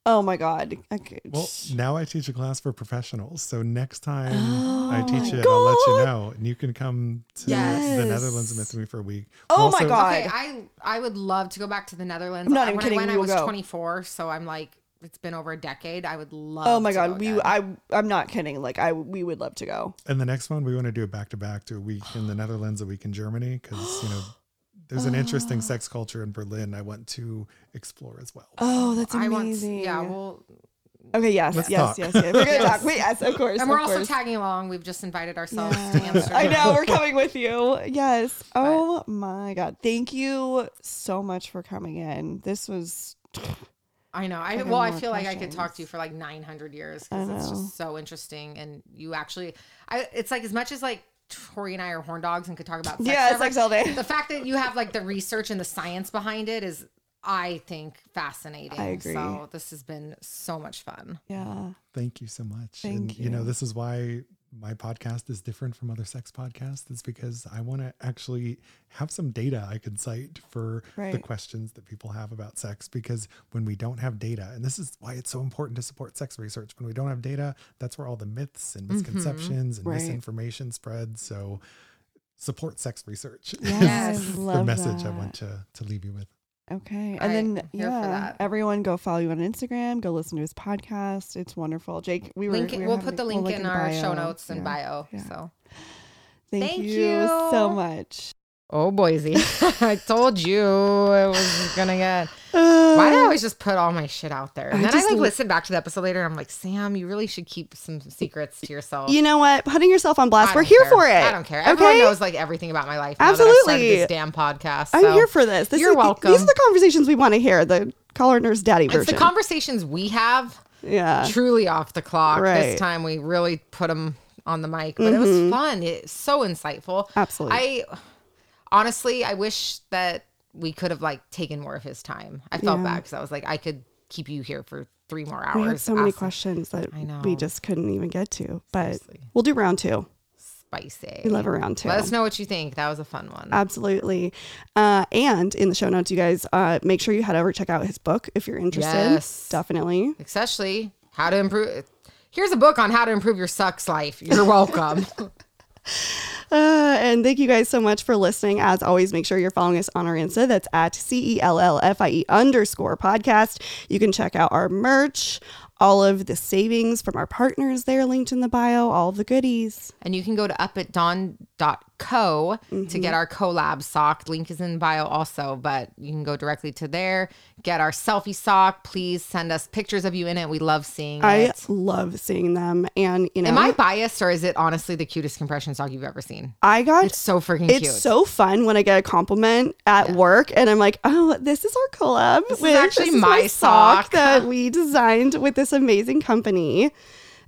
Oh my god! I could, Well, now I teach a class for professionals. So next time I Oh teach my it, I'll let you know. And you can come to Yes. the Netherlands and with me for a week. Oh my God. Okay, I I would love to go back to the Netherlands. I'm not even when kidding, I went, I was go. 24, so I'm like, it's been over a decade. I would love. oh my to go god! We again. I I'm not kidding. Like I we would love to go. And the next one, we want to do it back to back to a week in the Netherlands, a week in Germany, because, you know, there's an interesting ah. sex culture in Berlin I want to explore as well. Oh, that's I want. amazing. Yeah, we'll Okay, yes, Let's yes, talk. yes, yes. We're gonna Yes. talk. Wait, yes, of course. And we're also course. tagging along. We've just invited ourselves Yeah. to Amsterdam. I know we're coming with you. Yes. Oh my god. Thank you so much for coming in. This was I know. I I well, I more feel like I could talk to you for like 900 years because it's just so interesting. And you actually, I it's like as much as like Tori and I are horn dogs and could talk about sex Yeah, forever, sex all day. The fact that you have like the research and the science behind it is, I think, fascinating. I agree. So this has been so much fun. Yeah. Thank you so much. Thank and you know, this is why my podcast is different from other sex podcasts. Is because I want to actually have some data I can cite for the questions that people have about sex. Because when we don't have data, and this is why it's so important to support sex research, when we don't have data, that's where all the myths and mm-hmm. misconceptions and Right. misinformation spreads. So support sex research. is Yes. The message I want to to leave you with. Okay. And I then yeah, that. everyone go follow you on Instagram, go listen to his podcast. It's wonderful. Jake, we were Link. we were we'll put the link we'll in the our show notes and Yeah. bio. yeah. So. Thank, Thank you, so much. Oh, Boise. I told you it was gonna get. Why do I always just put all my shit out there? And I then I like l- listen back to the episode later. And I'm like, Sam, you really should keep some secrets to yourself. You know what? Putting yourself on blast. We're don't here care. for it. I don't care. Everyone knows like everything about my life. Absolutely. this damn podcast. I'm here for this. this You're is, welcome. These are the conversations we want to hear. The caller nurse daddy It's version. the conversations we have yeah. truly off the clock. Right. This time we really put them on the mic, but it was fun. It's so insightful. Mm-hmm. Absolutely. I honestly, I wish that we could have like taken more of his time. I felt Yeah. bad because I was like, I could keep you here for three more hours. We had so many questions that I know. we just couldn't even get to. But Seriously. we'll do round two. Spicy. We love a round two. Let us know what you think. That was a fun one. Absolutely. Uh, and in the show notes, you guys uh, make sure you head over check out his book if you're interested. Yes. Definitely. Especially how to improve. Here's a book on how to improve your sex life. You're welcome. Uh, and thank you guys so much for listening. As always, make sure you're following us on our Insta. That's at C E L L F I E underscore podcast. You can check out our merch, all of the savings from our partners there linked in the bio, all the goodies. and you can go to upatdawn.co to get mm-hmm. our collab sock. Link is in bio also, but you can go directly to there, get our Cellfie sock. Please send us pictures of you in it. We love seeing I it. love seeing them. And, you know, Am I biased or is it honestly the cutest compression sock you've ever seen? I got It's so freaking cute. it's cute. so fun when I get a compliment at work and I'm like, oh, this is our collab. This is actually this my sock." that we designed with this amazing company.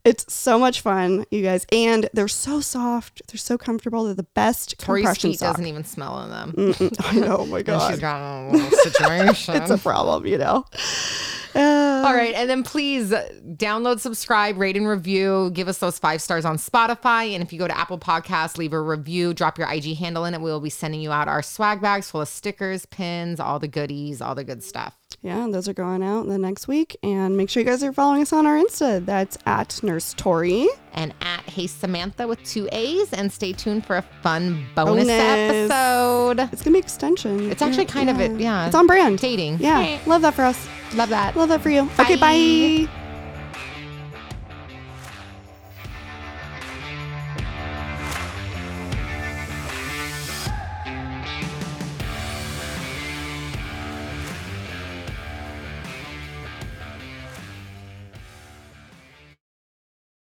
It's so much fun, you guys. And they're so soft. They're so comfortable. They're the best Tori's compression feet sock. doesn't even smell in them. Mm-mm. I know, oh my And she's God. got a little situation. It's a problem, you know. Uh, All right. And then please download, subscribe, rate, and review. Give us those five stars on Spotify. And if you go to Apple Podcasts, leave a review, drop your IG handle in it. We will be sending you out our swag bags full of stickers, pins, all the goodies, all the good stuff. Yeah, those are going out the next week. And make sure you guys are following us on our Insta. That's at Nurse Tori. And at Hey Samantha with two A's. And stay tuned for a fun bonus, Bonus. episode. It's gonna be extension. It's actually kind of it. Yeah. It's on brand. Dating. Yeah, love that for us. Love that. Love that for you. Okay, Bye. bye.